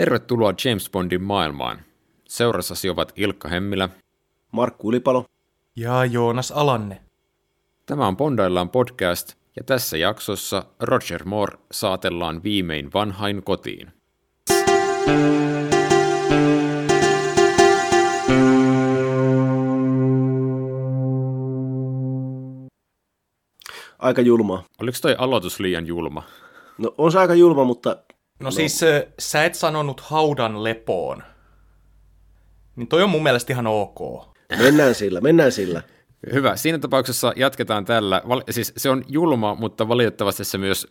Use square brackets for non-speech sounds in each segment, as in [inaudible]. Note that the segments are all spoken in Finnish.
Tervetuloa James Bondin maailmaan. Seurassasi ovat Ilkka Hemmilä, Markku Ylipalo ja Joonas Alanne. Tämä on Bondaillaan podcast, ja tässä jaksossa Roger Moore saatellaan viimein vanhain kotiin. Aika julmaa. Oliko toi aloitus liian julma? No on se aika julma, mutta... No, no. siis sä et sanonut haudan lepoon. Niin toi on mun mielestä ihan ok. Mennään sillä, mennään sillä. Hyvä. Siinä tapauksessa jatketaan tällä. Siis se on julma, mutta valitettavasti se myös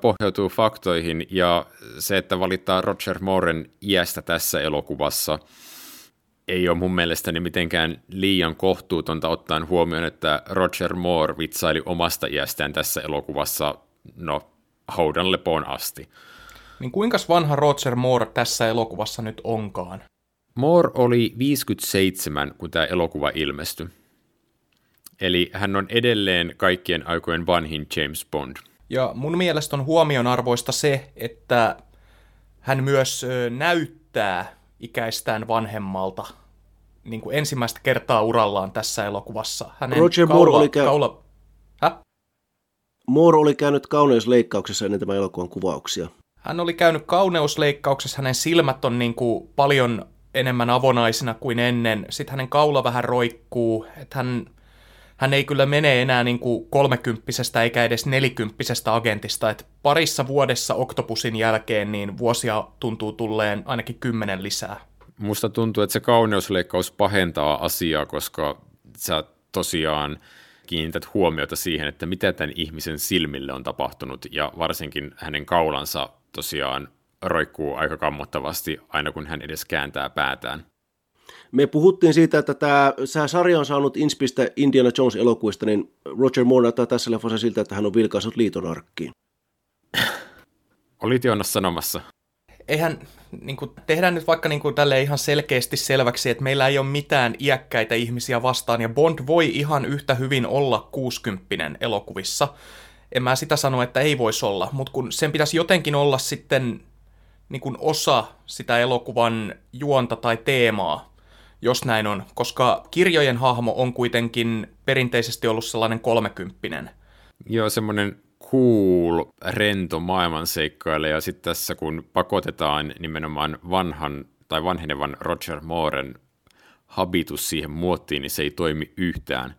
pohjautuu faktoihin, ja se, että valittaa Roger Mooren iästä tässä elokuvassa, ei ole mun mielestäni mitenkään liian kohtuutonta ottaen huomioon, että Roger Moore vitsaili omasta iästään tässä elokuvassa, no, haudan lepoon asti. Niin kuinka vanha Roger Moore tässä elokuvassa nyt onkaan? Moore oli 57, kun tämä elokuva ilmestyi. Eli hän on edelleen kaikkien aikojen vanhin James Bond. Ja mun mielestä on huomionarvoista se, että hän myös näyttää ikäistään vanhemmalta niin kuin ensimmäistä kertaa urallaan tässä elokuvassa. Hänen Roger kaula, Moore oli käy... kaula... Moore oli käynyt kauneusleikkauksessa ennen tämän elokuvan kuvauksia. Hän oli käynyt kauneusleikkauksessa, hänen silmät on niin kuin paljon enemmän avonaisina kuin ennen. Sitten hänen kaula vähän roikkuu, että hän, hän ei kyllä mene enää niin kuin kolmekymppisestä eikä edes nelikymppisestä agentista. Et parissa vuodessa Octopusin jälkeen niin vuosia tuntuu tulleen ainakin kymmenen lisää. Musta tuntuu, että se kauneusleikkaus pahentaa asiaa, koska sä tosiaan kiinnität huomiota siihen, että mitä tämän ihmisen silmille on tapahtunut, ja varsinkin hänen kaulansa tosiaan roikkuu aika kammottavasti aina kun hän edes kääntää päätään. Me puhuttiin siitä, että tämä sarja on saanut inspistä Indiana Jones-elokuista, niin Roger Moore näyttää tässä leffassa siltä, että hän on vilkaissut liiton arkkiin. Olit Joonas sanomassa. Eihän, niin kuin, tehdään nyt vaikka niin kuin, tälle ihan selkeästi selväksi, että meillä ei ole mitään iäkkäitä ihmisiä vastaan, ja Bond voi ihan yhtä hyvin olla 60 elokuvissa. En mä sitä sano, että ei voisi olla, mutta kun sen pitäisi jotenkin olla sitten niin kuin osa sitä elokuvan juonta tai teemaa, jos näin on, koska kirjojen hahmo on kuitenkin perinteisesti ollut sellainen kolmekymppinen. Joo, semmoinen cool, rento maailmanseikkailija, ja sitten tässä kun pakotetaan nimenomaan vanhan tai vanhenevan Roger Mooren habitus siihen muottiin, niin se ei toimi yhtään.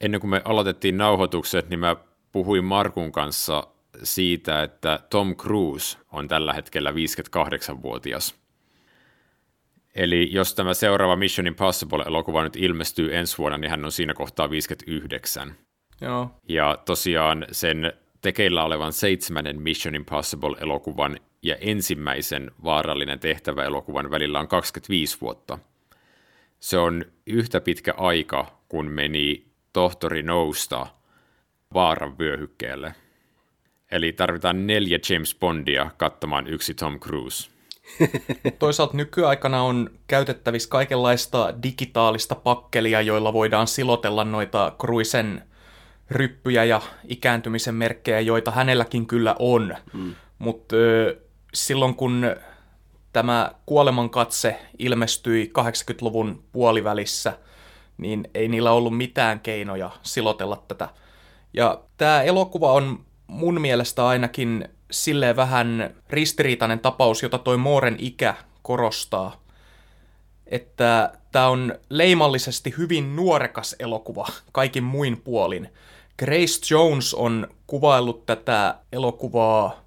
Ennen kuin me aloitettiin nauhoitukset, niin mä puhuin Markun kanssa siitä, että Tom Cruise on tällä hetkellä 58-vuotias. Eli jos tämä seuraava Mission Impossible-elokuva nyt ilmestyy ensi vuonna, niin hän on siinä kohtaa 59. Joo. Ja tosiaan sen tekeillä olevan seitsemännen Mission Impossible-elokuvan ja ensimmäisen vaarallinen tehtävä-elokuvan välillä on 25 vuotta. Se on yhtä pitkä aika, kun meni tohtori Nousta vaaran vyöhykkeelle. Eli tarvitaan neljä James Bondia kattamaan yksi Tom Cruise. [laughs] Toisaalta nykyaikana on käytettävissä kaikenlaista digitaalista pakkelia, joilla voidaan silotella noita Cruisen ryppyjä ja ikääntymisen merkkejä, joita hänelläkin kyllä on. Mm. Mutta silloin kun tämä kuolemankatse ilmestyi 80-luvun puolivälissä, niin ei niillä ollut mitään keinoja silotella tätä. Ja tämä elokuva on mun mielestä ainakin silleen vähän ristiriitainen tapaus, jota toi Mooren ikä korostaa. Että tämä on leimallisesti hyvin nuorekas elokuva kaikin muin puolin. Grace Jones on kuvaillut tätä elokuvaa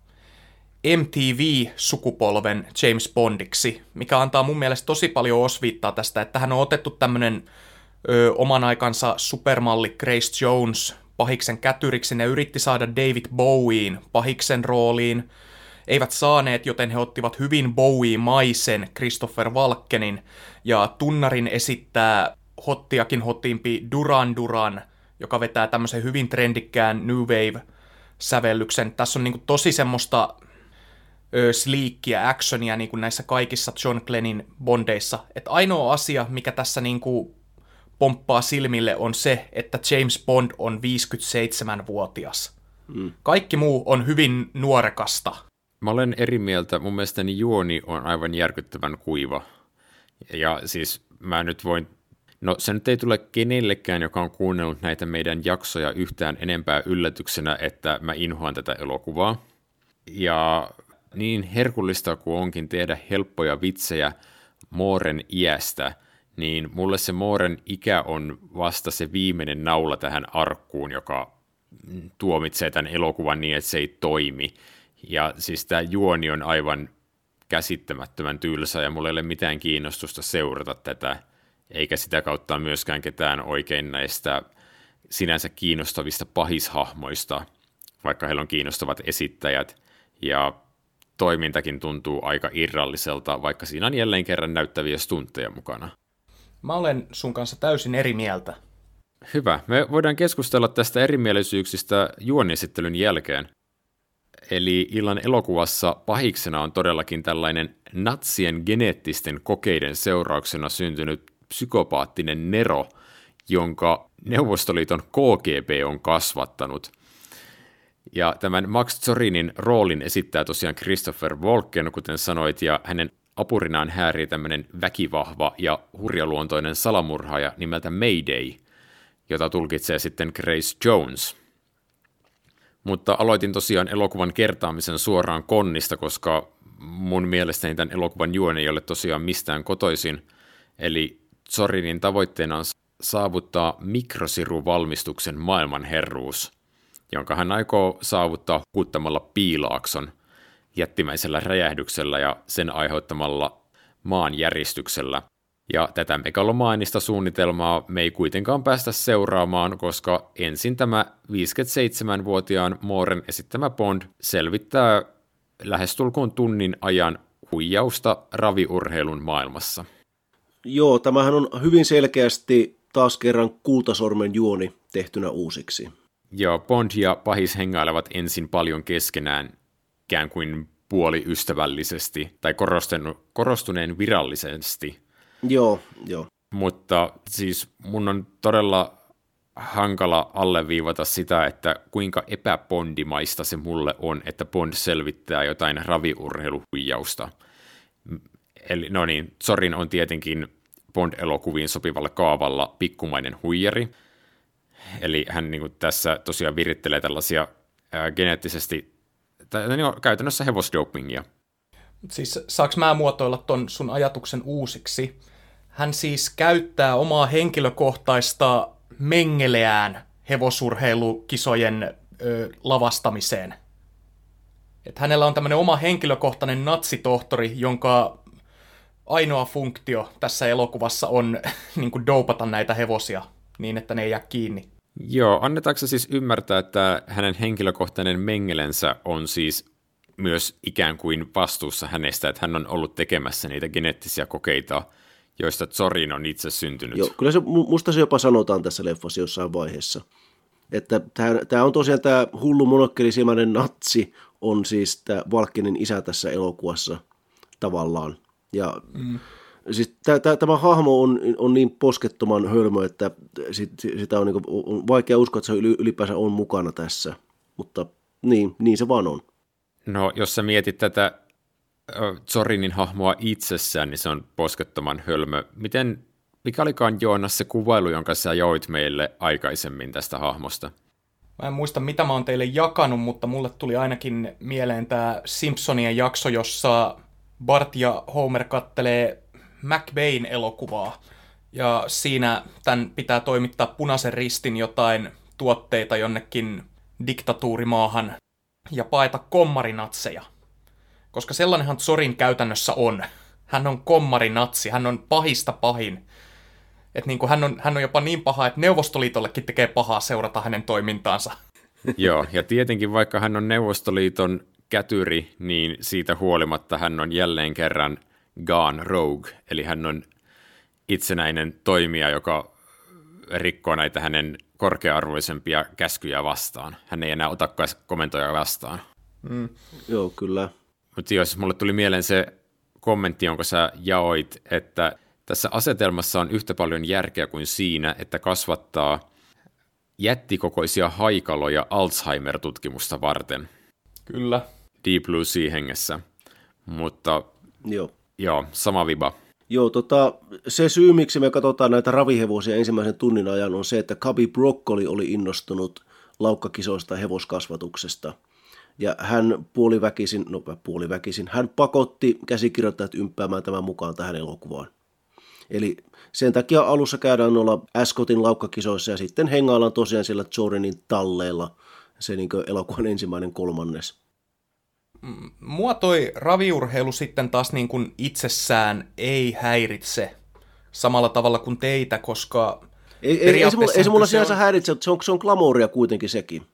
MTV-sukupolven James Bondiksi, mikä antaa mun mielestä tosi paljon osviittaa tästä, että hän on otettu tämmönen ö, oman aikansa supermalli Grace Jones pahiksen kätyriksi. Ne yritti saada David Bowiein pahiksen rooliin. Eivät saaneet, joten he ottivat hyvin Bowie-maisen Christopher Walkenin. Ja tunnarin esittää hottiakin hotimpi Duran Duran, joka vetää tämmöisen hyvin trendikkään New Wave-sävellyksen. Tässä on niinku tosi semmoista ö, sleekkiä, actionia niin kuin näissä kaikissa John Glennin bondeissa. Et ainoa asia, mikä tässä niinku pomppaa silmille, on se, että James Bond on 57-vuotias. Mm. Kaikki muu on hyvin nuorekasta. Mä olen eri mieltä. Mun mielestäni juoni on aivan järkyttävän kuiva. Ja siis mä nyt voin No se nyt ei tule kenellekään, joka on kuunnellut näitä meidän jaksoja yhtään enempää yllätyksenä, että mä inhoan tätä elokuvaa. Ja niin herkullista kuin onkin tehdä helppoja vitsejä Mooren iästä, niin mulle se Mooren ikä on vasta se viimeinen naula tähän arkkuun, joka tuomitsee tämän elokuvan niin, että se ei toimi. Ja siis tämä juoni on aivan käsittämättömän tylsä ja mulla ei ole mitään kiinnostusta seurata tätä, eikä sitä kautta myöskään ketään oikein näistä sinänsä kiinnostavista pahishahmoista, vaikka heillä on kiinnostavat esittäjät, ja toimintakin tuntuu aika irralliselta, vaikka siinä on jälleen kerran näyttäviä stuntteja mukana. Mä olen sun kanssa täysin eri mieltä. Hyvä. Me voidaan keskustella tästä erimielisyyksistä juonisittelyn jälkeen. Eli illan elokuvassa pahiksena on todellakin tällainen natsien geneettisten kokeiden seurauksena syntynyt psykopaattinen Nero, jonka Neuvostoliiton KGB on kasvattanut. Ja tämän Max Zorinin roolin esittää tosiaan Christopher Walken, kuten sanoit, ja hänen apurinaan häärii tämmöinen väkivahva ja hurjaluontoinen salamurhaaja nimeltä Mayday, jota tulkitsee sitten Grace Jones – mutta aloitin tosiaan elokuvan kertaamisen suoraan konnista, koska mun mielestäni tämän elokuvan juone ei ole tosiaan mistään kotoisin. Eli Zorinin tavoitteena on saavuttaa mikrosiruvalmistuksen maailmanherruus, jonka hän aikoo saavuttaa hukuttamalla piilaakson jättimäisellä räjähdyksellä ja sen aiheuttamalla maanjäristyksellä – ja tätä megalomaanista suunnitelmaa me ei kuitenkaan päästä seuraamaan, koska ensin tämä 57-vuotiaan Mooren esittämä Bond selvittää lähestulkoon tunnin ajan huijausta raviurheilun maailmassa. Joo, tämähän on hyvin selkeästi taas kerran kultasormen juoni tehtynä uusiksi. Joo, Bond ja pahis hengailevat ensin paljon keskenään, ikään kuin puoliystävällisesti tai korostuneen virallisesti Joo, joo. Mutta siis mun on todella hankala alleviivata sitä, että kuinka epäpondimaista se mulle on, että Bond selvittää jotain raviurheiluhuijausta. Eli no niin, Sorin on tietenkin Bond-elokuviin sopivalla kaavalla pikkumainen huijari. Eli hän niin kuin, tässä tosiaan virittelee tällaisia ää, geneettisesti, tai, niin, käytännössä hevosdopingia. Siis saaks mä muotoilla ton sun ajatuksen uusiksi? Hän siis käyttää omaa henkilökohtaista mengeleään hevosurheilukisojen ö, lavastamiseen. Et hänellä on tämmöinen oma henkilökohtainen natsitohtori, jonka ainoa funktio tässä elokuvassa on [laughs] niin kuin doupata näitä hevosia niin, että ne ei jää kiinni. Joo, annetaanko se siis ymmärtää, että hänen henkilökohtainen mengelensä on siis myös ikään kuin vastuussa hänestä, että hän on ollut tekemässä niitä geneettisiä kokeita – joista Zorin on itse syntynyt. Joo, kyllä se, musta se jopa sanotaan tässä leffassa jossain vaiheessa. Että tämä on tosiaan tämä hullu monokkelisimainen natsi on siis tämä Valkkinen isä tässä elokuvassa tavallaan. Ja mm. Siis tämä hahmo on, on niin poskettoman hölmö, että sit, sitä on, niin kuin, on vaikea uskoa, että se ylipäänsä on mukana tässä. Mutta niin, niin se vaan on. No, jos sä mietit tätä Zorinin hahmoa itsessään, niin se on poskettoman hölmö. Miten, mikä olikaan Joonas se kuvailu, jonka sä joit meille aikaisemmin tästä hahmosta? Mä en muista, mitä mä oon teille jakanut, mutta mulle tuli ainakin mieleen tämä Simpsonien jakso, jossa Bart ja Homer kattelee McBain elokuvaa. Ja siinä tämän pitää toimittaa punaisen ristin jotain tuotteita jonnekin diktatuurimaahan ja paeta kommarinatseja koska sellainenhan Zorin käytännössä on. Hän on kommarinatsi, hän on pahista pahin. Et niin hän, on, hän on jopa niin paha, että Neuvostoliitollekin tekee pahaa seurata hänen toimintaansa. Joo, ja tietenkin vaikka hän on Neuvostoliiton kätyri, niin siitä huolimatta hän on jälleen kerran gone rogue, eli hän on itsenäinen toimija, joka rikkoo näitä hänen korkea-arvoisempia käskyjä vastaan. Hän ei enää ota komentoja vastaan. Mm. Joo, kyllä. Mutta jos mulle tuli mieleen se kommentti, jonka sä jaoit, että tässä asetelmassa on yhtä paljon järkeä kuin siinä, että kasvattaa jättikokoisia haikaloja Alzheimer-tutkimusta varten. Kyllä. Deep Blue Sea hengessä. Mutta Joo. Joo, sama viba. Joo, tota, se syy, miksi me katsotaan näitä ravihevosia ensimmäisen tunnin ajan, on se, että Kabi Broccoli oli innostunut laukkakisoista hevoskasvatuksesta. Ja hän puoliväkisin, no puoliväkisin, hän pakotti käsikirjoittajat ympäämään tämän mukaan tähän elokuvaan. Eli sen takia alussa käydään noilla Ascotin laukkakisoissa ja sitten hengaillaan tosiaan siellä Jordanin talleilla se niin elokuvan ensimmäinen kolmannes. Mua toi raviurheilu sitten taas niin kuin itsessään ei häiritse samalla tavalla kuin teitä, koska ei, ei, ei, se mulla, ei se mulla sinänsä on... häiritse, se on, se on glamouria kuitenkin sekin.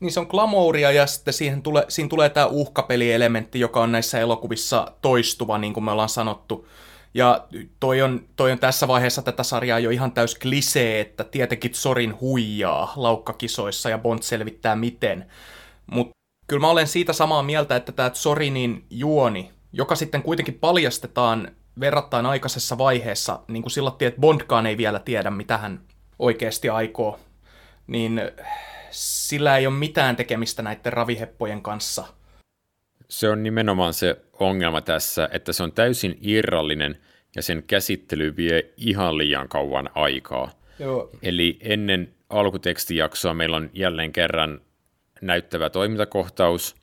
Niin se on glamouria ja sitten siihen tule, siinä tulee tämä uhkapelielementti, joka on näissä elokuvissa toistuva, niin kuin me ollaan sanottu. Ja toi on, toi on tässä vaiheessa tätä sarjaa jo ihan täys klisee, että tietenkin Sorin huijaa laukkakisoissa ja Bond selvittää miten. Mutta kyllä mä olen siitä samaa mieltä, että tämä Sorinin juoni, joka sitten kuitenkin paljastetaan verrattain aikaisessa vaiheessa, niin kuin sillä että Bondkaan ei vielä tiedä, mitä hän oikeasti aikoo, niin sillä ei ole mitään tekemistä näiden raviheppojen kanssa. Se on nimenomaan se ongelma tässä, että se on täysin irrallinen ja sen käsittely vie ihan liian kauan aikaa. Joo. Eli ennen alkutekstijaksoa meillä on jälleen kerran näyttävä toimintakohtaus,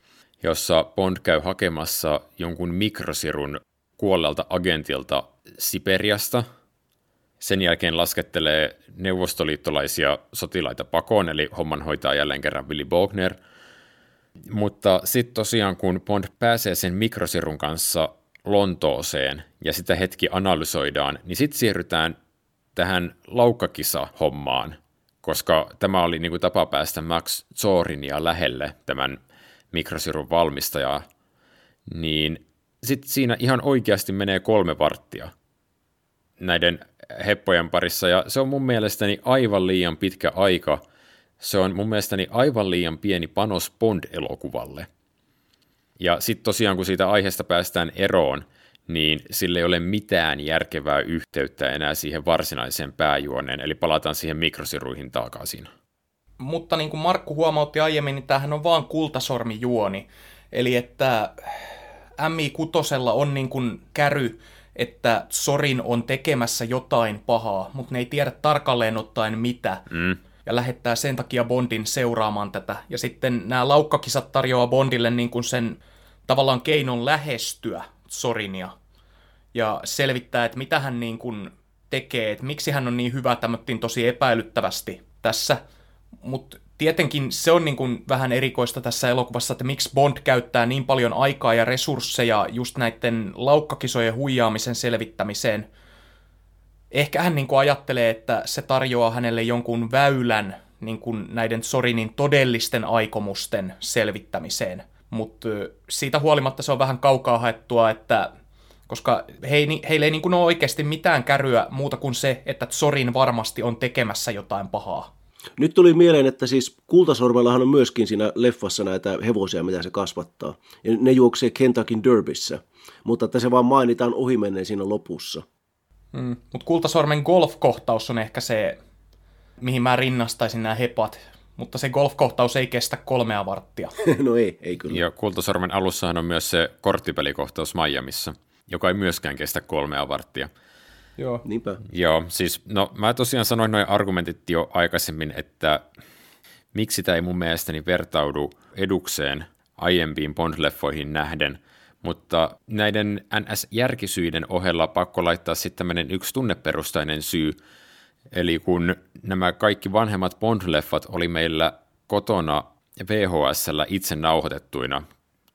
jossa Bond käy hakemassa jonkun mikrosirun kuolleelta agentilta Siperiasta. Sen jälkeen laskettelee neuvostoliittolaisia sotilaita pakoon, eli homman hoitaa jälleen kerran Willy Bogner. Mutta sitten tosiaan, kun Bond pääsee sen mikrosirun kanssa Lontooseen ja sitä hetki analysoidaan, niin sitten siirrytään tähän laukkakisa-hommaan, koska tämä oli niin kuin tapa päästä Max Zorinia lähelle tämän mikrosirun valmistajaa, niin sitten siinä ihan oikeasti menee kolme varttia näiden heppojen parissa, ja se on mun mielestäni aivan liian pitkä aika. Se on mun mielestäni aivan liian pieni panos Bond-elokuvalle. Ja sitten tosiaan, kun siitä aiheesta päästään eroon, niin sille ei ole mitään järkevää yhteyttä enää siihen varsinaiseen pääjuoneen, eli palataan siihen mikrosiruihin takaisin. Mutta niin kuin Markku huomautti aiemmin, niin tämähän on vaan kultasormijuoni. Eli että MI6 on niin kuin käry, että Sorin on tekemässä jotain pahaa, mutta ne ei tiedä tarkalleen ottaen mitä. Mm. Ja lähettää sen takia Bondin seuraamaan tätä. Ja sitten nämä laukkakisat tarjoaa Bondille niin kuin sen tavallaan keinon lähestyä Sorinia. Ja selvittää, että mitä hän niin kuin tekee, että miksi hän on niin hyvä tämmöttiin tosi epäilyttävästi tässä. Mutta tietenkin se on niin kuin vähän erikoista tässä elokuvassa, että miksi Bond käyttää niin paljon aikaa ja resursseja just näiden laukkakisojen huijaamisen selvittämiseen. Ehkä hän niin kuin ajattelee, että se tarjoaa hänelle jonkun väylän niin kuin näiden Sorinin todellisten aikomusten selvittämiseen. Mutta siitä huolimatta se on vähän kaukaa haettua, että koska he, heille ei niin kuin ole oikeasti mitään käryä muuta kuin se, että Sorin varmasti on tekemässä jotain pahaa. Nyt tuli mieleen, että siis Kultasormellahan on myöskin siinä leffassa näitä hevosia, mitä se kasvattaa. Ja ne juoksee Kentuckin Derbyssä, mutta että se vaan mainitaan ohimenneen siinä lopussa. Mm, mutta Kultasormen golf-kohtaus on ehkä se, mihin mä rinnastaisin nämä hepat. Mutta se golf-kohtaus ei kestä kolmea varttia. [laughs] no ei, ei kyllä. Ja Kultasormen alussahan on myös se korttipelikohtaus Miamiissa, joka ei myöskään kestä kolmea varttia. Joo. Niinpä. Joo, siis no mä tosiaan sanoin noin argumentit jo aikaisemmin, että miksi tämä ei mun mielestäni vertaudu edukseen aiempiin Bond-leffoihin nähden, mutta näiden NS-järkisyiden ohella pakko laittaa sitten tämmöinen yksi tunneperustainen syy, eli kun nämä kaikki vanhemmat Bond-leffat oli meillä kotona VHSllä itse nauhoitettuina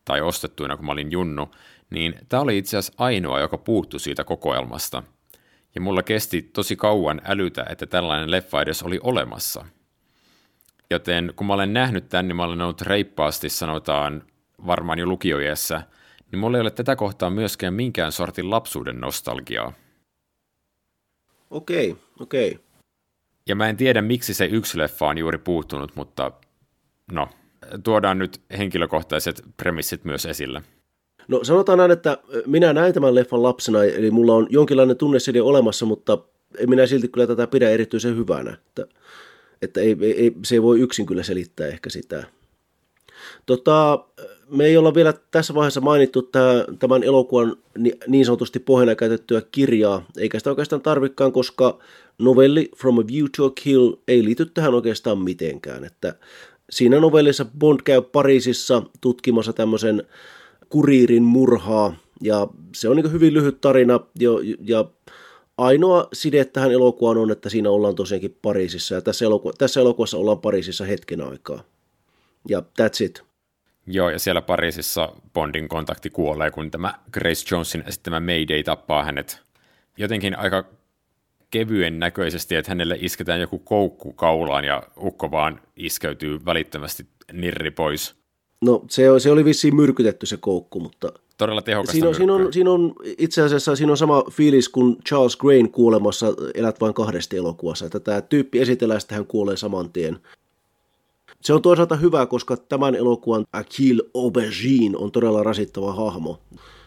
tai ostettuina, kun mä olin junnu, niin tämä oli itse asiassa ainoa, joka puuttu siitä kokoelmasta – ja mulla kesti tosi kauan älytä, että tällainen leffa edes oli olemassa. Joten kun mä olen nähnyt tämän, niin mä olen ollut reippaasti, sanotaan varmaan jo lukioiässä, niin mulla ei ole tätä kohtaa myöskään minkään sortin lapsuuden nostalgiaa. Okei, okay, okei. Okay. Ja mä en tiedä, miksi se yksi leffa on juuri puuttunut, mutta no, tuodaan nyt henkilökohtaiset premissit myös esille. No sanotaan näin, että minä näin tämän leffan lapsena, eli mulla on jonkinlainen tunneside olemassa, mutta en minä silti kyllä tätä pidä erityisen hyvänä. Että, että ei, ei, se ei voi yksin kyllä selittää ehkä sitä. Tota, me ei olla vielä tässä vaiheessa mainittu tämän elokuvan niin sanotusti pohjana käytettyä kirjaa, eikä sitä oikeastaan tarvikaan, koska novelli From a View to a Kill ei liity tähän oikeastaan mitenkään. Että siinä novellissa Bond käy Pariisissa tutkimassa tämmöisen kuriirin murhaa, ja se on niin hyvin lyhyt tarina, ja, ja ainoa side tähän elokuvaan on, että siinä ollaan tosiaankin Pariisissa, ja tässä, eloku- tässä elokuvassa ollaan Pariisissa hetken aikaa. Ja that's it. Joo, ja siellä Pariisissa Bondin kontakti kuolee, kun tämä Grace Jonesin esittämä Mayday tappaa hänet jotenkin aika kevyen näköisesti, että hänelle isketään joku koukku kaulaan ja ukko vaan iskeytyy välittömästi nirri pois. No se, se oli vissiin myrkytetty se koukku, mutta... Todella tehokasta siinä on, siinä, on, siinä on, itse asiassa siinä on sama fiilis kuin Charles Grain kuulemassa Elät vain kahdesti elokuvassa, että tämä tyyppi esitellään, että hän kuolee saman tien. Se on toisaalta hyvä, koska tämän elokuvan Akil Aubergine on todella rasittava hahmo.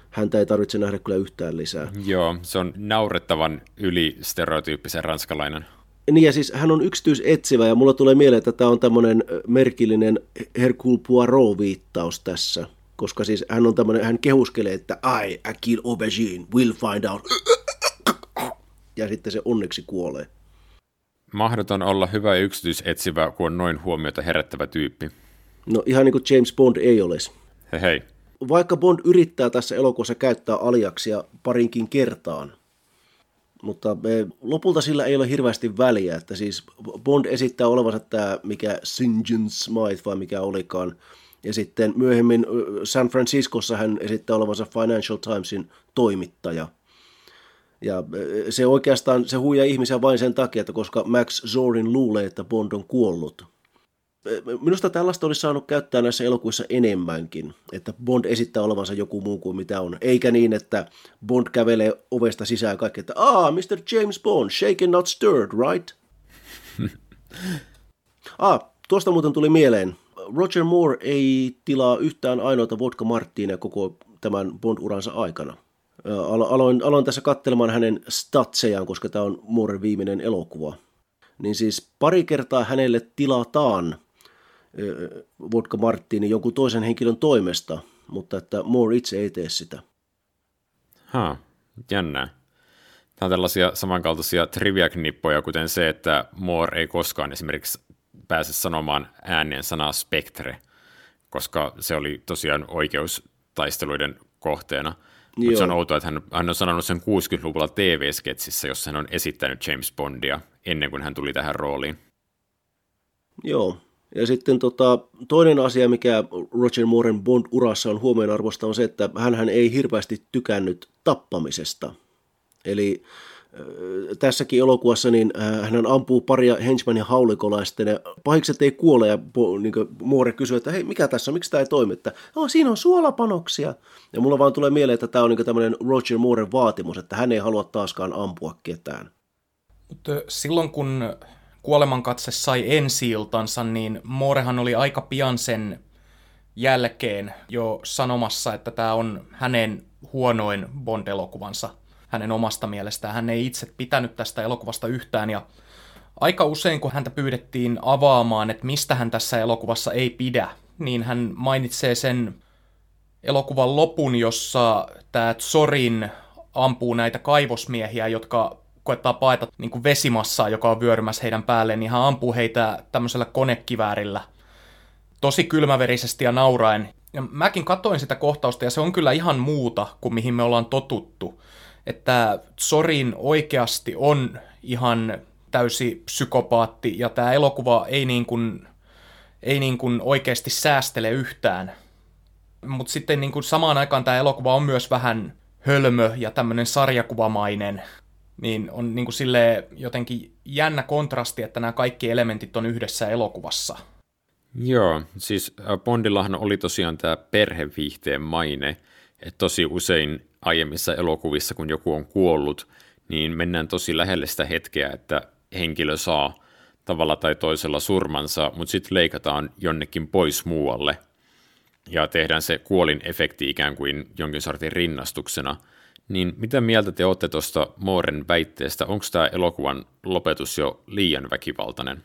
Häntä ei tarvitse nähdä kyllä yhtään lisää. Joo, se on naurettavan yli stereotyyppisen ranskalainen. Niin ja siis hän on yksityisetsivä ja mulla tulee mieleen, että tämä on tämmöinen merkillinen Hercule Poirot-viittaus tässä. Koska siis hän on tämmöinen, hän kehuskelee, että I, Akil Aubergine, will find out. Ja sitten se onneksi kuolee. Mahdoton olla hyvä ja yksityisetsivä, kun on noin huomiota herättävä tyyppi. No ihan niin kuin James Bond ei olisi. Hei hei. Vaikka Bond yrittää tässä elokuvassa käyttää aliaksia parinkin kertaan, mutta me, lopulta sillä ei ole hirveästi väliä, että siis Bond esittää olevansa tämä mikä St. John Smythe vai mikä olikaan, ja sitten myöhemmin San Franciscossa hän esittää olevansa Financial Timesin toimittaja. Ja se oikeastaan, se huijaa ihmisiä vain sen takia, että koska Max Zorin luulee, että Bond on kuollut. Minusta tällaista olisi saanut käyttää näissä elokuvissa enemmänkin, että Bond esittää olevansa joku muu kuin mitä on, eikä niin, että Bond kävelee ovesta sisään kaikki, että ah, Mr. James Bond, shaken not stirred, right? [laughs] ah, tuosta muuten tuli mieleen. Roger Moore ei tilaa yhtään ainoata vodka Marttinia koko tämän Bond-uransa aikana. Aloin, aloin tässä katselemaan hänen statsejaan, koska tämä on Mooren viimeinen elokuva. Niin siis pari kertaa hänelle tilataan vodka Martini jonkun toisen henkilön toimesta, mutta että Moore itse ei tee sitä. Ha, jännää. Tämä on tällaisia samankaltaisia trivia-knippoja, kuten se, että Moore ei koskaan esimerkiksi pääse sanomaan ääneen sanaa spektre, koska se oli tosiaan oikeustaisteluiden kohteena. Mutta se on outoa, että hän, hän on sanonut sen 60-luvulla TV-sketsissä, jossa hän on esittänyt James Bondia ennen kuin hän tuli tähän rooliin. Joo, ja sitten tota, toinen asia, mikä Roger Mooren Bond-urassa on huomionarvosta, on se, että hän ei hirveästi tykännyt tappamisesta. Eli tässäkin elokuvassa niin hän ampuu paria henchmanin haulikolla ja pahikset ei kuole ja niin Moore kysyy, että hei mikä tässä miksi tämä ei toimi, että oh, siinä on suolapanoksia. Ja mulla vaan tulee mieleen, että tämä on niin tämmöinen Roger Mooren vaatimus, että hän ei halua taaskaan ampua ketään. Mutta silloin kun kuolemankatse sai ensi niin Moorehan oli aika pian sen jälkeen jo sanomassa, että tämä on hänen huonoin Bond-elokuvansa hänen omasta mielestään. Hän ei itse pitänyt tästä elokuvasta yhtään ja aika usein kun häntä pyydettiin avaamaan, että mistä hän tässä elokuvassa ei pidä, niin hän mainitsee sen elokuvan lopun, jossa tämä Zorin ampuu näitä kaivosmiehiä, jotka koettaa paeta niin kuin vesimassaa, joka on vyörymässä heidän päälleen, niin hän ampuu heitä tämmöisellä konekiväärillä tosi kylmäverisesti ja nauraen. Ja mäkin katoin sitä kohtausta ja se on kyllä ihan muuta kuin mihin me ollaan totuttu. Että Sorin oikeasti on ihan täysi psykopaatti ja tämä elokuva ei niin kuin, ei niin kuin oikeasti säästele yhtään. Mutta sitten niin kuin samaan aikaan tämä elokuva on myös vähän hölmö ja tämmöinen sarjakuvamainen niin on niin kuin jotenkin jännä kontrasti, että nämä kaikki elementit on yhdessä elokuvassa. Joo, siis äh, Bondillahan oli tosiaan tämä perheviihteen maine, että tosi usein aiemmissa elokuvissa, kun joku on kuollut, niin mennään tosi lähelle sitä hetkeä, että henkilö saa tavalla tai toisella surmansa, mutta sitten leikataan jonnekin pois muualle ja tehdään se kuolin efekti ikään kuin jonkin sortin rinnastuksena – niin mitä mieltä te olette tuosta Mooren väitteestä? Onko tämä elokuvan lopetus jo liian väkivaltainen?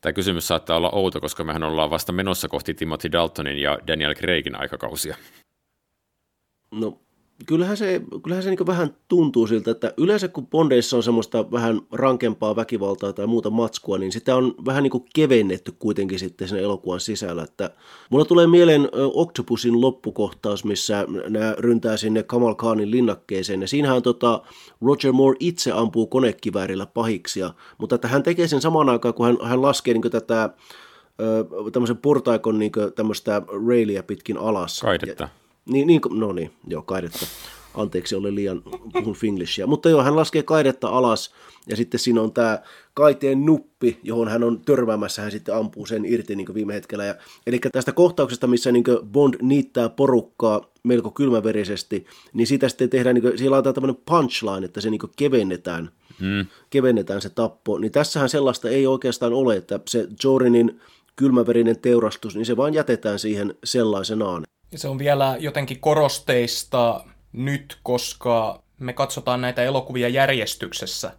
Tämä kysymys saattaa olla outo, koska mehän ollaan vasta menossa kohti Timothy Daltonin ja Daniel Craigin aikakausia. No kyllähän se, kyllähän se niin vähän tuntuu siltä, että yleensä kun Bondeissa on semmoista vähän rankempaa väkivaltaa tai muuta matskua, niin sitä on vähän niin kevennetty kuitenkin sitten sen elokuvan sisällä. Että mulla tulee mieleen Octopusin loppukohtaus, missä nämä ryntää sinne Kamal Khanin linnakkeeseen. Ja siinähän tota Roger Moore itse ampuu konekiväärillä pahiksia, mutta että hän tekee sen samaan aikaan, kun hän, hän laskee niin tätä tämmöisen portaikon niin tämmöistä railia pitkin alas. Kaidetta. Ja, niin, niin, no niin, joo, kaidetta. Anteeksi, olen liian puhun finglishia. Mutta joo, hän laskee kaidetta alas ja sitten siinä on tämä kaiteen nuppi, johon hän on törmäämässä, hän sitten ampuu sen irti niin viime hetkellä. Ja, eli tästä kohtauksesta, missä niin Bond niittää porukkaa melko kylmäverisesti, niin siitä sitten tehdään, niin kuin, siellä laitetaan tämmöinen punchline, että se niin kevennetään, hmm. kevennetään se tappo. Niin tässähän sellaista ei oikeastaan ole, että se Jorinin kylmäverinen teurastus, niin se vaan jätetään siihen sellaisenaan. Se on vielä jotenkin korosteista nyt, koska me katsotaan näitä elokuvia järjestyksessä,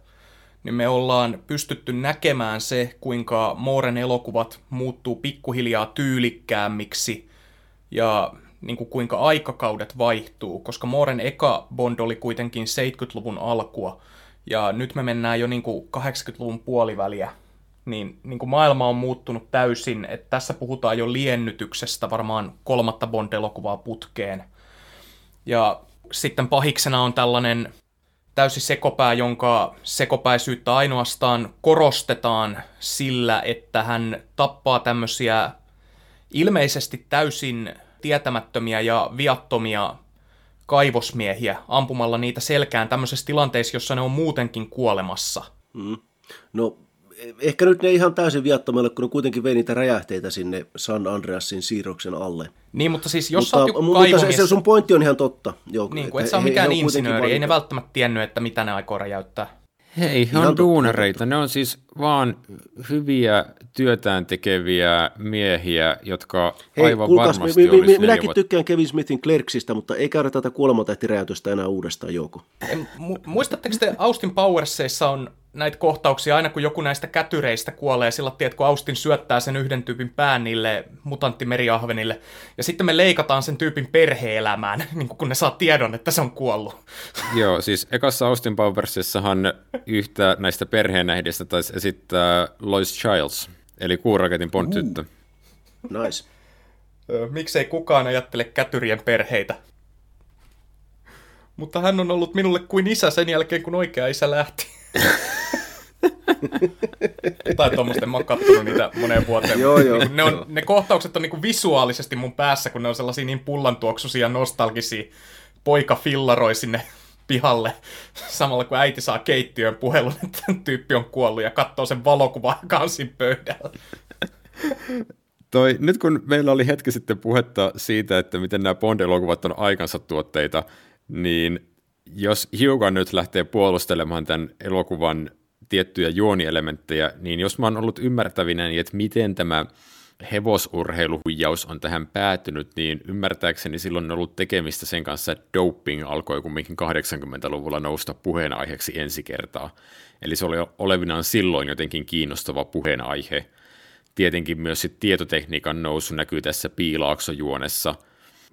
niin me ollaan pystytty näkemään se, kuinka Mooren elokuvat muuttuu pikkuhiljaa tyylikkäämmiksi ja niin kuin kuinka aikakaudet vaihtuu, koska Mooren eka Bond oli kuitenkin 70-luvun alkua, ja nyt me mennään jo niin kuin 80-luvun puoliväliä niin, niin kuin maailma on muuttunut täysin, että tässä puhutaan jo liennytyksestä varmaan kolmatta Bond-elokuvaa putkeen. Ja sitten pahiksena on tällainen täysi sekopää, jonka sekopäisyyttä ainoastaan korostetaan sillä, että hän tappaa tämmöisiä ilmeisesti täysin tietämättömiä ja viattomia kaivosmiehiä ampumalla niitä selkään tämmöisessä tilanteessa, jossa ne on muutenkin kuolemassa. Mm. No ehkä nyt ne ihan täysin viattomalle, kun ne kuitenkin vei niitä räjähteitä sinne San Andreasin siirroksen alle. Niin, mutta siis jos mutta, olet joku mutta se, se, sun pointti on ihan totta. Joo, niin kuin, et sä ole mikään he, insinööri, ei ne välttämättä tiennyt, että mitä ne aikoo räjäyttää. Hei, he on duunareita. Ne on siis vaan hyviä työtään tekeviä miehiä, jotka Hei, aivan kuulkaas, varmasti mi, mi, mi, Minäkin voit... tykkään Kevin Smithin Clerksista, mutta ei käydä tätä kuolemantähtiräjäytystä enää uudestaan, Jouko. Muistatteko te Austin Powersseissa on näitä kohtauksia, aina kun joku näistä kätyreistä kuolee, sillä tiedät, kun Austin syöttää sen yhden tyypin pään niille mutanttimeriahvenille, ja sitten me leikataan sen tyypin perheelämään, [laughs] niin kun ne saa tiedon, että se on kuollut. [laughs] Joo, siis ekassa Austin Powersissahan yhtä näistä perheenähdistä taisi esittää Lois Childs, eli kuuraketin Bond-tyttö. Uh, nice. Miksei kukaan ajattele kätyrien perheitä? Mutta hän on ollut minulle kuin isä sen jälkeen, kun oikea isä lähti. [laughs] [laughs] tai tuommoista, mä oon kattonut niitä moneen vuoteen. joo, joo, ne, on, ne kohtaukset on niinku visuaalisesti mun päässä, kun ne on sellaisia niin pullantuoksuisia, nostalgisia. Poika fillaroi sinne pihalle samalla kun äiti saa keittiön puhelun, että tyyppi on kuollut ja katsoo sen valokuvan kansin pöydällä. Toi, nyt kun meillä oli hetki sitten puhetta siitä, että miten nämä Bond-elokuvat on aikansa tuotteita, niin jos hiukan nyt lähtee puolustelemaan tämän elokuvan tiettyjä juonielementtejä, niin jos mä oon ollut ymmärtävinä, niin että miten tämä hevosurheiluhuijaus on tähän päätynyt, niin ymmärtääkseni silloin on ollut tekemistä sen kanssa, että doping alkoi kumminkin 80-luvulla nousta puheenaiheeksi ensi kertaa. Eli se oli olevinaan silloin jotenkin kiinnostava puheenaihe. Tietenkin myös sit tietotekniikan nousu näkyy tässä piilaaksojuonessa,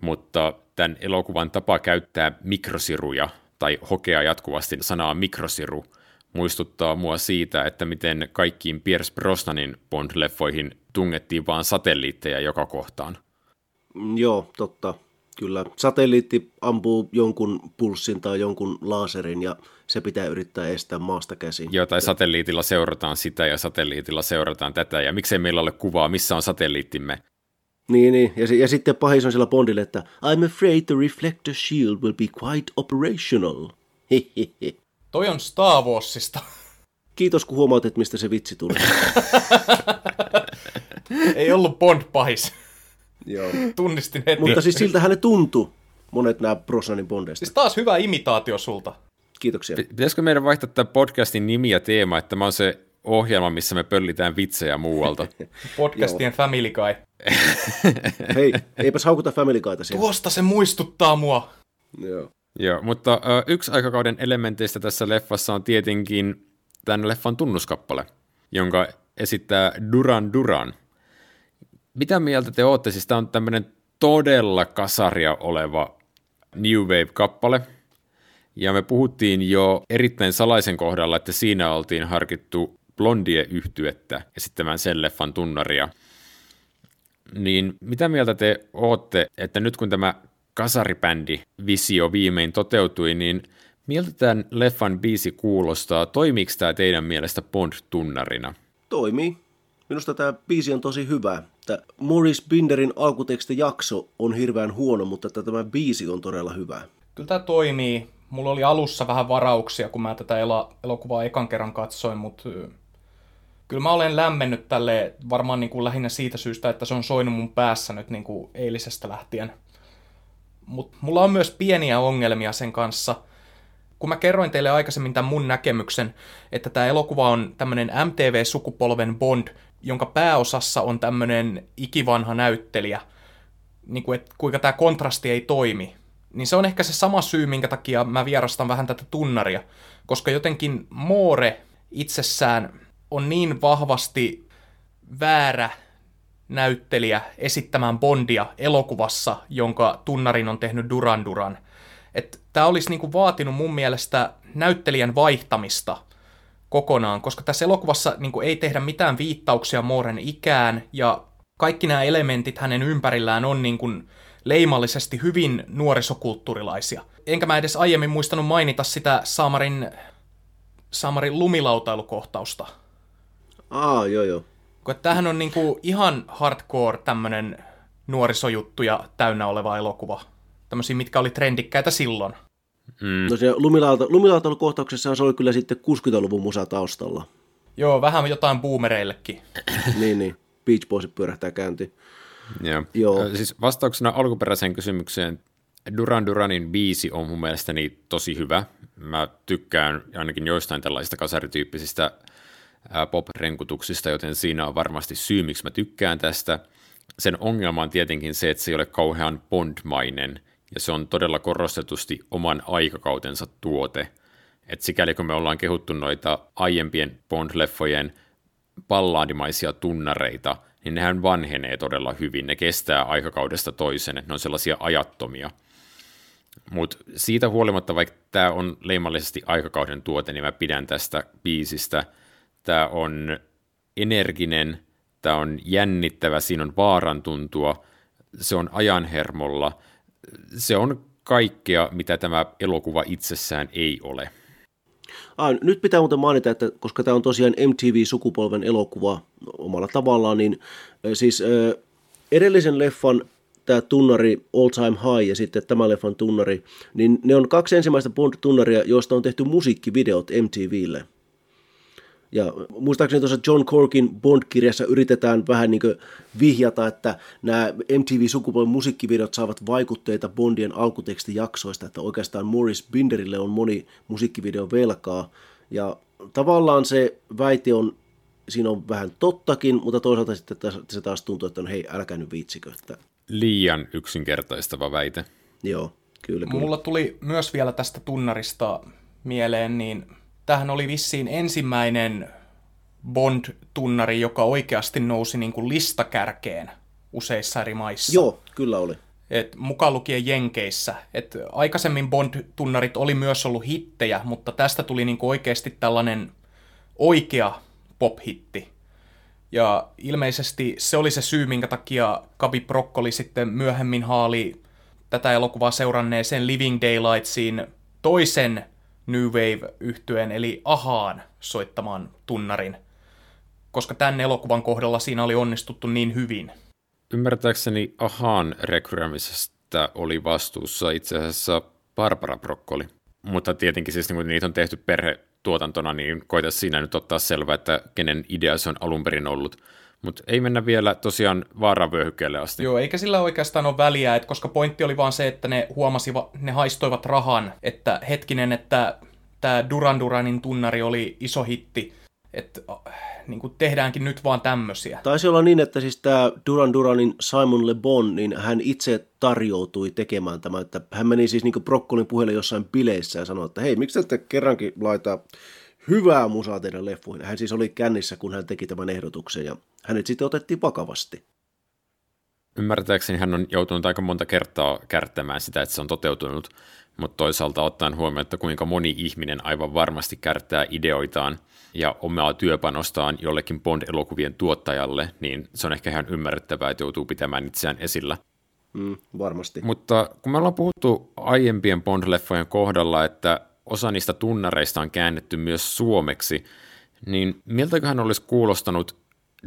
mutta tämän elokuvan tapa käyttää mikrosiruja tai hokea jatkuvasti sanaa mikrosiru muistuttaa mua siitä, että miten kaikkiin Pierce Brosnanin Bond-leffoihin tungettiin vaan satelliitteja joka kohtaan. Mm, joo, totta. Kyllä. Satelliitti ampuu jonkun pulssin tai jonkun laserin ja se pitää yrittää estää maasta käsin. Joo, tai satelliitilla seurataan sitä ja satelliitilla seurataan tätä. Ja miksei meillä ole kuvaa, missä on satelliittimme? Niin, niin. Ja, ja sitten pahis on siellä Bondille, että I'm afraid the reflector shield will be quite operational. Toi on Star Warsista. Kiitos, kun huomautit, mistä se vitsi tuli. [laughs] Ei ollut Bond pahis. Joo. Tunnistin heti. Mutta siis siltähän ne tuntui, monet nämä Brosnanin Bondeista. Siis taas hyvä imitaatio sulta. Kiitoksia. Pitäisikö meidän vaihtaa tämä podcastin nimi ja teema, että mä oon se ohjelma, missä me pöllitään vitsejä muualta. [laughs] Podcastien Family Guy. Hei, eipäs haukuta Family Guyta siellä. Tuosta se muistuttaa mua. Joo. Joo, mutta ö, yksi aikakauden elementeistä tässä leffassa on tietenkin tämän leffan tunnuskappale, jonka esittää Duran Duran. Mitä mieltä te olette? Siis tämä on tämmöinen todella kasaria oleva New Wave-kappale, ja me puhuttiin jo erittäin salaisen kohdalla, että siinä oltiin harkittu Blondie-yhtyettä esittämään sen leffan tunnaria. Niin mitä mieltä te ootte, että nyt kun tämä kasaribändi visio viimein toteutui, niin miltä tämän leffan biisi kuulostaa? Toimiiko tämä teidän mielestä Bond-tunnarina? Toimii. Minusta tämä biisi on tosi hyvä. Tämä Morris Binderin alkutekstijakso on hirveän huono, mutta tämä biisi on todella hyvä. Kyllä tämä toimii. Mulla oli alussa vähän varauksia, kun mä tätä elokuvaa ekan kerran katsoin, mutta kyllä mä olen lämmennyt tälle varmaan niin kuin lähinnä siitä syystä, että se on soinut mun päässä nyt niin kuin eilisestä lähtien. Mutta mulla on myös pieniä ongelmia sen kanssa. Kun mä kerroin teille aikaisemmin tämän mun näkemyksen, että tämä elokuva on tämmöinen MTV-sukupolven Bond, jonka pääosassa on tämmöinen ikivanha näyttelijä, niin kuin, että kuinka tämä kontrasti ei toimi, niin se on ehkä se sama syy, minkä takia mä vierastan vähän tätä tunnaria, koska jotenkin Moore itsessään on niin vahvasti väärä näyttelijä esittämään Bondia elokuvassa, jonka tunnarin on tehnyt Duran Duran. Tämä olisi niinku vaatinut mun mielestä näyttelijän vaihtamista kokonaan, koska tässä elokuvassa niinku ei tehdä mitään viittauksia Mooren ikään, ja kaikki nämä elementit hänen ympärillään on niinku leimallisesti hyvin nuorisokulttuurilaisia. Enkä mä edes aiemmin muistanut mainita sitä Saamarin, Saamarin lumilautailukohtausta. Aa, joo joo. Kun tämähän on niinku ihan hardcore tämmönen nuorisojuttuja täynnä oleva elokuva. Tämmöisiä, mitkä oli trendikkäitä silloin. Mm. No se lumilauta, lumilautailukohtauksessa se oli kyllä sitten 60-luvun musa taustalla. Joo, vähän jotain boomereillekin. [clears throat] niin, niin. Beach Boys pyörähtää käyntiin. Joo. Joo. Siis vastauksena alkuperäiseen kysymykseen, Duran Duranin biisi on mun mielestäni tosi hyvä. Mä tykkään ainakin joistain tällaisista kasarityyppisistä pop-renkutuksista, joten siinä on varmasti syy, miksi mä tykkään tästä. Sen ongelma on tietenkin se, että se ei ole kauhean bondmainen, ja se on todella korostetusti oman aikakautensa tuote. Et sikäli kun me ollaan kehuttu noita aiempien Bond-leffojen pallaadimaisia tunnareita – niin nehän vanhenee todella hyvin. Ne kestää aikakaudesta toiseen, että ne on sellaisia ajattomia. Mutta siitä huolimatta, vaikka tämä on leimallisesti aikakauden tuote, niin mä pidän tästä biisistä. Tämä on energinen, tämä on jännittävä, siinä on vaarantuntua, se on ajanhermolla, se on kaikkea, mitä tämä elokuva itsessään ei ole. Ah, nyt pitää muuten mainita, että koska tämä on tosiaan MTV-sukupolven elokuva omalla tavallaan, niin siis äh, edellisen leffan tämä tunnari All Time High ja sitten tämä leffan tunnari, niin ne on kaksi ensimmäistä Bond-tunnaria, joista on tehty musiikkivideot MTVlle. Ja muistaakseni tuossa John Corkin Bond-kirjassa yritetään vähän niin vihjata, että nämä MTV-sukupolven musiikkivideot saavat vaikutteita Bondien alkutekstijaksoista, että oikeastaan Morris Binderille on moni musiikkivideo velkaa. Ja tavallaan se väite on, siinä on vähän tottakin, mutta toisaalta sitten se taas tuntuu, että on hei, älkää nyt viitsikö. Että... Liian yksinkertaistava väite. Joo, kyllä, kyllä. Mulla tuli myös vielä tästä tunnarista mieleen, niin tämähän oli vissiin ensimmäinen Bond-tunnari, joka oikeasti nousi niin kuin listakärkeen useissa eri maissa. Joo, kyllä oli. Et mukaan lukien Jenkeissä. Et aikaisemmin Bond-tunnarit oli myös ollut hittejä, mutta tästä tuli niin kuin oikeasti tällainen oikea pop-hitti. Ja ilmeisesti se oli se syy, minkä takia Kabi Broccoli sitten myöhemmin haali tätä elokuvaa seuranneeseen Living Daylightsin toisen New wave yhtyeen eli Ahaan soittamaan tunnarin, koska tämän elokuvan kohdalla siinä oli onnistuttu niin hyvin. Ymmärtääkseni Ahaan rekryämisestä oli vastuussa itse asiassa Barbara Broccoli. Mutta tietenkin siis niin kun niitä on tehty perhetuotantona, niin koita siinä nyt ottaa selvää, että kenen idea se on alun perin ollut. Mutta ei mennä vielä tosiaan vaaravyöhykkeelle asti. Joo, eikä sillä oikeastaan ole väliä, että koska pointti oli vaan se, että ne huomasivat, ne haistoivat rahan, että hetkinen, että tämä Duran Duranin tunnari oli iso hitti, että niin kuin tehdäänkin nyt vaan tämmöisiä. Taisi olla niin, että siis tämä Duran Duranin Simon Le Bon, niin hän itse tarjoutui tekemään tämä, että hän meni siis niin kuin Brokkolin puheelle jossain bileissä ja sanoi, että hei, miksi ette kerrankin laita hyvää musaa teidän leffoihin. Hän siis oli kännissä, kun hän teki tämän ehdotuksen ja hänet sitten otettiin vakavasti. Ymmärtääkseni hän on joutunut aika monta kertaa kärttämään sitä, että se on toteutunut, mutta toisaalta ottaen huomioon, että kuinka moni ihminen aivan varmasti kärttää ideoitaan ja omaa työpanostaan jollekin Bond-elokuvien tuottajalle, niin se on ehkä ihan ymmärrettävää, että joutuu pitämään itseään esillä. Mm, varmasti. Mutta kun me ollaan puhuttu aiempien Bond-leffojen kohdalla, että osa niistä tunnareista on käännetty myös suomeksi, niin miltäköhän olisi kuulostanut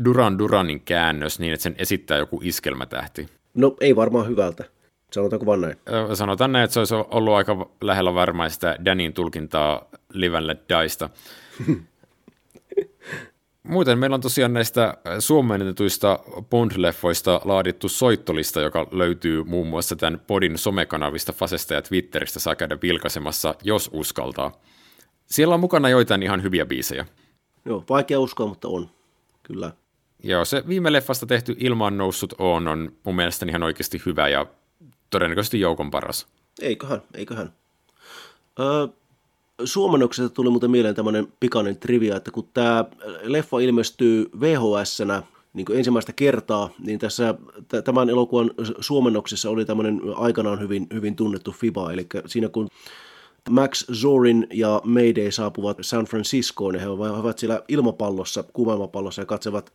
Duran Duranin käännös niin, että sen esittää joku iskelmätähti? No ei varmaan hyvältä. Sanotaanko vaan näin? Sanotaan näin, että se olisi ollut aika lähellä varmaan sitä Danin tulkintaa Live and Let Dieista. [laughs] Muuten meillä on tosiaan näistä suomennetuista Bond-leffoista laadittu soittolista, joka löytyy muun muassa tämän Podin somekanavista, Fasesta ja Twitteristä, saa käydä vilkaisemassa, jos uskaltaa. Siellä on mukana joitain ihan hyviä biisejä. Joo, vaikea uskoa, mutta on. Kyllä. Joo, se viime leffasta tehty Ilmaan noussut on, on mun mielestäni ihan oikeasti hyvä ja todennäköisesti joukon paras. Eiköhän, eiköhän. Öö, suomennoksesta tuli muuten mieleen tämmöinen pikainen trivia, että kun tämä leffa ilmestyy vhs niin kuin ensimmäistä kertaa, niin tässä tämän elokuvan suomennoksessa oli tämmöinen aikanaan hyvin, hyvin tunnettu FIBA, eli siinä kun Max Zorin ja Mayday saapuvat San Franciscoon, ja he ovat siellä ilmapallossa, kuumailmapallossa, ja katsevat,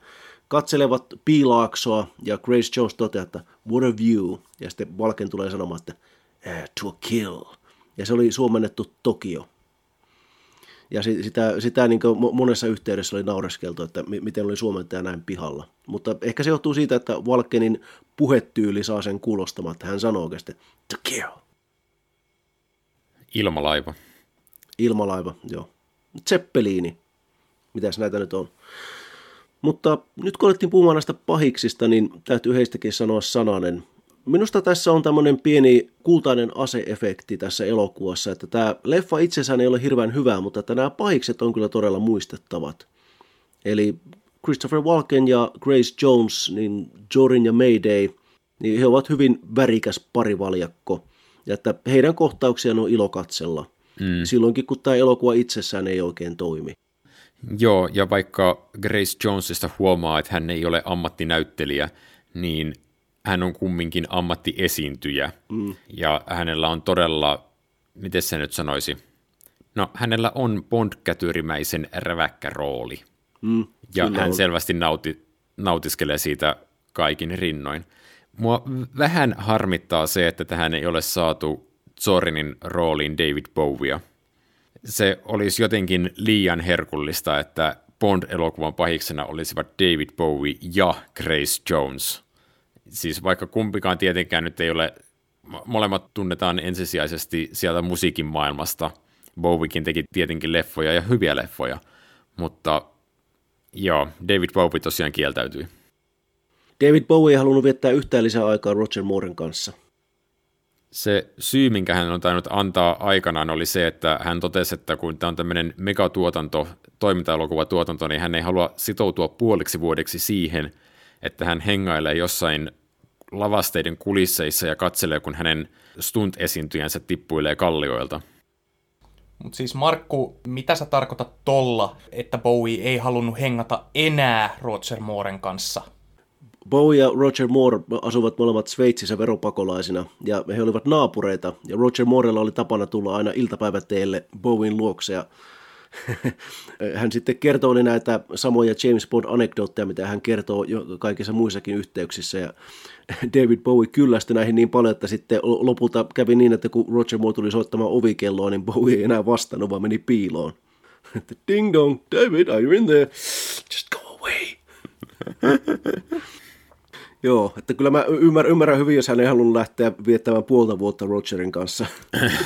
katselevat piilaaksoa, ja Grace Jones toteaa, että what a view, ja sitten Valken tulee sanomaan, että eh, to kill, ja se oli suomennettu Tokio. Ja sitä, sitä niin monessa yhteydessä oli naureskeltu, että miten oli suomentaja näin pihalla. Mutta ehkä se johtuu siitä, että Valkenin puhetyyli saa sen kuulostamaan, että hän sanoo oikeasti, to kill. Ilmalaiva. Ilmalaiva, joo. Zeppeliini. Mitäs näitä nyt on? Mutta nyt kun alettiin puhumaan näistä pahiksista, niin täytyy heistäkin sanoa sananen. Minusta tässä on tämmöinen pieni kultainen aseefekti tässä elokuvassa, että tämä leffa itsessään ei ole hirveän hyvä, mutta että nämä pahikset on kyllä todella muistettavat. Eli Christopher Walken ja Grace Jones, niin Jorin ja Mayday, niin he ovat hyvin värikäs parivaljakko. Ja että heidän kohtauksiaan on ilo katsella. Mm. Silloinkin, kun tämä elokuva itsessään ei oikein toimi. Joo, ja vaikka Grace Jonesista huomaa, että hän ei ole ammattinäyttelijä, niin hän on kumminkin ammattiesiintyjä mm. ja hänellä on todella, miten se nyt sanoisi, no hänellä on Bond-kätyrimäisen räväkkä rooli. Mm, ja hän on. selvästi nauti, nautiskelee siitä kaikin rinnoin. Mua vähän harmittaa se, että tähän ei ole saatu Zorinin rooliin David Bowiea. Se olisi jotenkin liian herkullista, että Bond-elokuvan pahiksena olisivat David Bowie ja Grace Jones – siis vaikka kumpikaan tietenkään nyt ei ole, molemmat tunnetaan ensisijaisesti sieltä musiikin maailmasta. Bowiekin teki tietenkin leffoja ja hyviä leffoja, mutta joo, David Bowie tosiaan kieltäytyi. David Bowie ei halunnut viettää yhtään lisää aikaa Roger Mooren kanssa. Se syy, minkä hän on tainnut antaa aikanaan, oli se, että hän totesi, että kun tämä on tämmöinen megatuotanto, toiminta-elokuvatuotanto, niin hän ei halua sitoutua puoliksi vuodeksi siihen, että hän hengailee jossain lavasteiden kulisseissa ja katselee, kun hänen stunt-esiintyjänsä tippuilee kallioilta. Mutta siis Markku, mitä sä tarkoitat tolla, että Bowie ei halunnut hengata enää Roger Mooren kanssa? Bowie ja Roger Moore asuvat molemmat Sveitsissä veropakolaisina, ja he olivat naapureita, ja Roger Moorella oli tapana tulla aina iltapäiväteelle Bowien luokse, ja [laughs] hän sitten kertoo näitä samoja James Bond-anekdootteja, mitä hän kertoo jo kaikissa muissakin yhteyksissä, ja [laughs] David Bowie kyllästyi näihin niin paljon, että sitten lopulta kävi niin, että kun Roger Moore tuli soittamaan ovikelloa, niin Bowie ei enää vastannut, vaan meni piiloon. [laughs] Ding dong, David, are you in there? Just go away. Joo, että kyllä mä ymmärrän, ymmärrän hyvin, jos hän ei halunnut lähteä viettämään puolta vuotta Rogerin kanssa.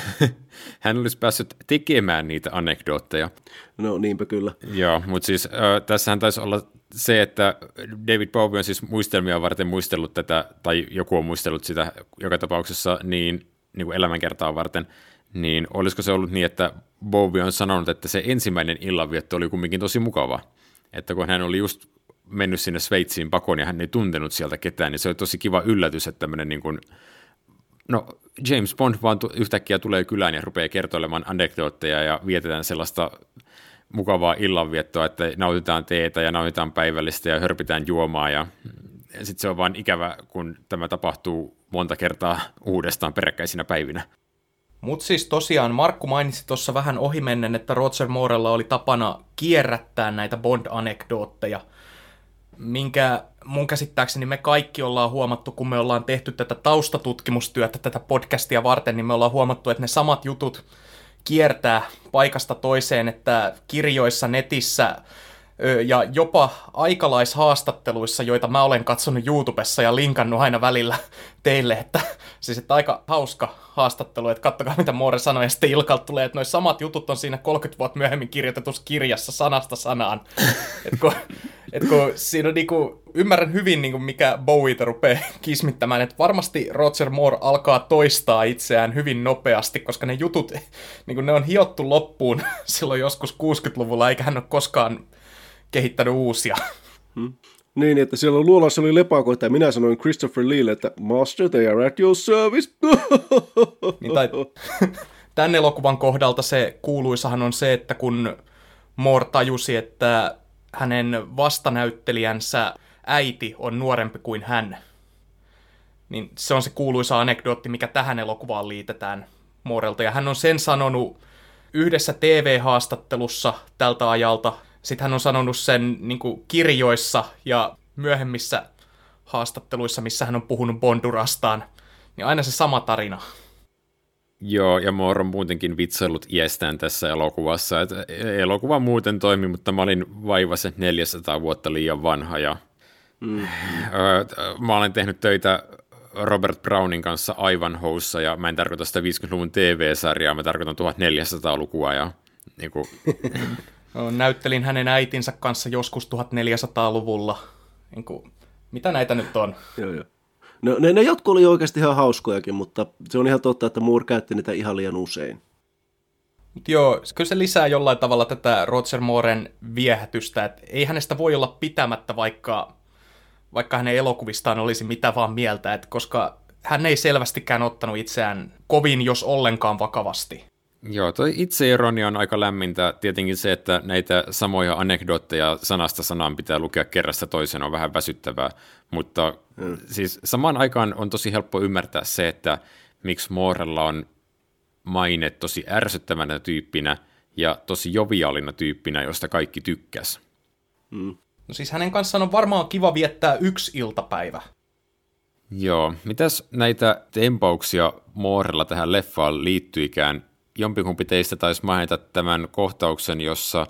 [laughs] hän olisi päässyt tekemään niitä anekdootteja. No niinpä kyllä. Joo, mutta siis äh, tässähän taisi olla se, että David Bowie on siis muistelmia varten muistellut tätä, tai joku on muistellut sitä joka tapauksessa niin, niin kuin elämänkertaa varten, niin olisiko se ollut niin, että Bowie on sanonut, että se ensimmäinen illanvietto oli kumminkin tosi mukava. Että kun hän oli just mennyt sinne Sveitsiin pakoon ja hän ei tuntenut sieltä ketään, niin se oli tosi kiva yllätys, että tämmöinen niin kuin, no James Bond vaan yhtäkkiä tulee kylään ja rupeaa kertoilemaan anekdootteja ja vietetään sellaista mukavaa illanviettoa, että nautitaan teetä ja nautitaan päivällistä ja hörpitään juomaa ja sitten se on vaan ikävä, kun tämä tapahtuu monta kertaa uudestaan peräkkäisinä päivinä. Mutta siis tosiaan Markku mainitsi tuossa vähän ohimennen, että Roger Moorella oli tapana kierrättää näitä Bond-anekdootteja, minkä mun käsittääkseni me kaikki ollaan huomattu, kun me ollaan tehty tätä taustatutkimustyötä tätä podcastia varten, niin me ollaan huomattu, että ne samat jutut kiertää paikasta toiseen, että kirjoissa, netissä, ja jopa aikalaishaastatteluissa, joita mä olen katsonut YouTubessa ja linkannut aina välillä [laughs] teille, että siis että aika hauska haastattelu, että kattokaa mitä Moore sanoi, ja sitten Ilkalta tulee, että noin samat jutut on siinä 30 vuotta myöhemmin kirjoitetussa kirjassa sanasta sanaan. [laughs] että kun, et kun siinä on niinku, ymmärrän hyvin niinku mikä Bowie rupeaa kismittämään, että varmasti Roger Moore alkaa toistaa itseään hyvin nopeasti, koska ne jutut, [laughs] niinku ne on hiottu loppuun silloin joskus 60-luvulla, eikä hän ole koskaan kehittänyt uusia. [laughs] Hmm. Niin, että siellä luolassa oli lepakoita ja minä sanoin Christopher Leelle, että Master, they are at your service. [laughs] niin, tai, [laughs] tämän elokuvan kohdalta se kuuluisahan on se, että kun Moore tajusi, että hänen vastanäyttelijänsä äiti on nuorempi kuin hän, niin se on se kuuluisa anekdootti, mikä tähän elokuvaan liitetään Moorelta. Ja hän on sen sanonut yhdessä TV-haastattelussa tältä ajalta – sitten hän on sanonut sen niin kuin kirjoissa ja myöhemmissä haastatteluissa, missä hän on puhunut Bondurastaan, niin aina se sama tarina. Joo, ja Moore on muutenkin vitsaillut iästään tässä elokuvassa. Et elokuva muuten toimi, mutta mä olin vaivaisen 400 vuotta liian vanha. Ja, mm. mä olen tehnyt töitä Robert Brownin kanssa aivan houssa, ja mä en tarkoita sitä 50-luvun TV-sarjaa, mä tarkoitan 1400-lukua, ja niin kuin, [laughs] Näyttelin hänen äitinsä kanssa joskus 1400-luvulla. Niin kuin, mitä näitä nyt on? Joo, joo. No, ne, ne jotkut oli oikeasti ihan hauskojakin, mutta se on ihan totta, että Moore käytti niitä ihan liian usein. Mut joo, kyllä se lisää jollain tavalla tätä Roger Mooren viehätystä, että ei hänestä voi olla pitämättä, vaikka, vaikka hänen elokuvistaan olisi mitä vaan mieltä, että koska hän ei selvästikään ottanut itseään kovin, jos ollenkaan vakavasti. Joo, toi itseironi on aika lämmintä. Tietenkin se, että näitä samoja anekdootteja sanasta sanaan pitää lukea kerrasta toisen on vähän väsyttävää, mutta mm. siis samaan aikaan on tosi helppo ymmärtää se, että miksi Moorella on maine tosi ärsyttävänä tyyppinä ja tosi joviaalina tyyppinä, josta kaikki tykkäs. Mm. No siis hänen kanssaan on varmaan kiva viettää yksi iltapäivä. Joo, mitäs näitä tempauksia Moorella tähän leffaan liittyikään? Jompikumpi teistä taisi mainita tämän kohtauksen, jossa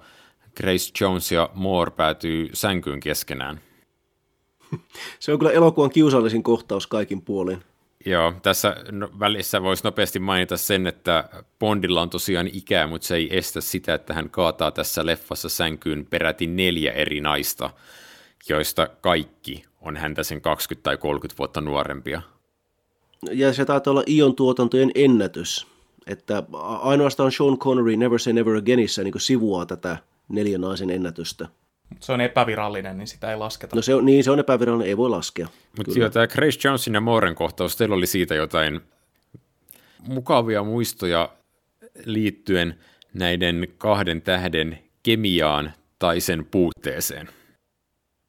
Grace Jones ja Moore päätyy sänkyyn keskenään. Se on kyllä elokuvan kiusallisin kohtaus kaikin puolin. Joo, tässä no, välissä voisi nopeasti mainita sen, että Bondilla on tosiaan ikää, mutta se ei estä sitä, että hän kaataa tässä leffassa sänkyyn peräti neljä eri naista, joista kaikki on häntä sen 20 tai 30 vuotta nuorempia. Ja se taitaa olla Ion tuotantojen ennätys että ainoastaan Sean Connery Never Say Never Againissa niin sivuaa tätä neljän naisen ennätystä. Se on epävirallinen, niin sitä ei lasketa. No se on, niin, se on epävirallinen, ei voi laskea. Mutta joo, tämä Grace Jonesin ja Mooren kohtaus, teillä oli siitä jotain mukavia muistoja liittyen näiden kahden tähden kemiaan tai sen puutteeseen.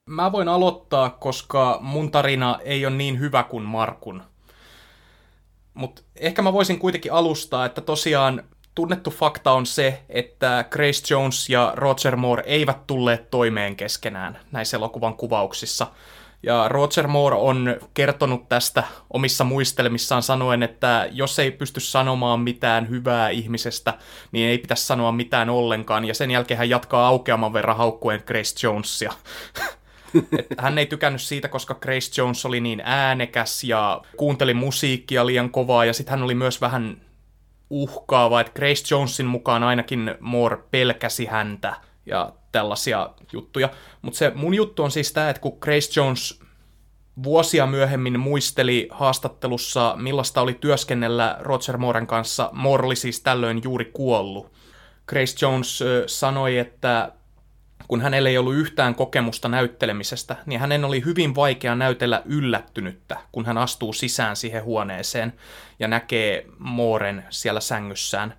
Mä voin aloittaa, koska mun tarina ei ole niin hyvä kuin Markun. Mutta ehkä mä voisin kuitenkin alustaa, että tosiaan tunnettu fakta on se, että Grace Jones ja Roger Moore eivät tulleet toimeen keskenään näissä elokuvan kuvauksissa. Ja Roger Moore on kertonut tästä omissa muistelmissaan sanoen, että jos ei pysty sanomaan mitään hyvää ihmisestä, niin ei pitäisi sanoa mitään ollenkaan. Ja sen jälkeen hän jatkaa aukeaman verran haukkuen Grace Jonesia. [laughs] Et hän ei tykännyt siitä, koska Grace Jones oli niin äänekäs ja kuunteli musiikkia liian kovaa ja sitten hän oli myös vähän uhkaava, että Grace Jonesin mukaan ainakin Moore pelkäsi häntä ja tällaisia juttuja. Mutta se mun juttu on siis tämä, että kun Grace Jones vuosia myöhemmin muisteli haastattelussa, millaista oli työskennellä Roger Mooren kanssa, Moore oli siis tällöin juuri kuollut. Grace Jones sanoi, että kun hänellä ei ollut yhtään kokemusta näyttelemisestä, niin hänen oli hyvin vaikea näytellä yllättynyttä, kun hän astuu sisään siihen huoneeseen ja näkee Mooren siellä sängyssään.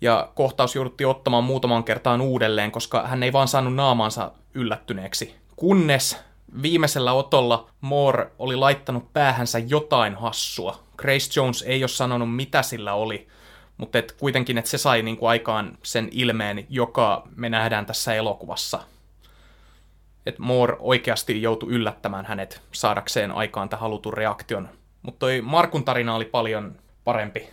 Ja kohtaus jouduttiin ottamaan muutaman kertaan uudelleen, koska hän ei vaan saanut naamaansa yllättyneeksi. Kunnes viimeisellä otolla Moore oli laittanut päähänsä jotain hassua. Grace Jones ei ole sanonut, mitä sillä oli, mutta et kuitenkin, että se sai niinku aikaan sen ilmeen, joka me nähdään tässä elokuvassa. Että Moore oikeasti joutui yllättämään hänet saadakseen aikaan tämän halutun reaktion. Mutta toi Markun tarina oli paljon parempi.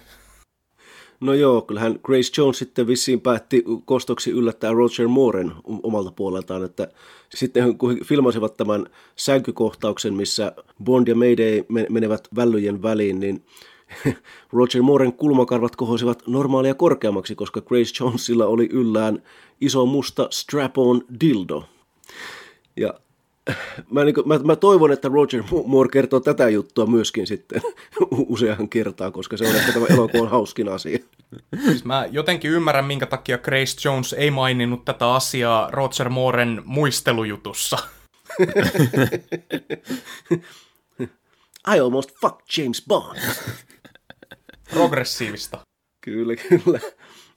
No joo, kyllähän Grace Jones sitten vissiin päätti kostoksi yllättää Roger Mooren omalta puoleltaan, että sitten kun filmasivat tämän sänkykohtauksen, missä Bond ja Mayday menevät vällyjen väliin, niin [laughs] Roger Mooren kulmakarvat kohosivat normaalia korkeammaksi, koska Grace Jonesilla oli yllään iso musta strap-on dildo. Ja mä, niin kuin, mä, mä toivon, että Roger Moore kertoo tätä juttua myöskin sitten [laughs] usean kertaa, koska se on ehkä tämä elokuvan hauskin asia. Siis mä jotenkin ymmärrän, minkä takia Grace Jones ei maininnut tätä asiaa Roger Mooren muistelujutussa. [laughs] I almost fucked James Bond. Progressiivista. Kyllä, kyllä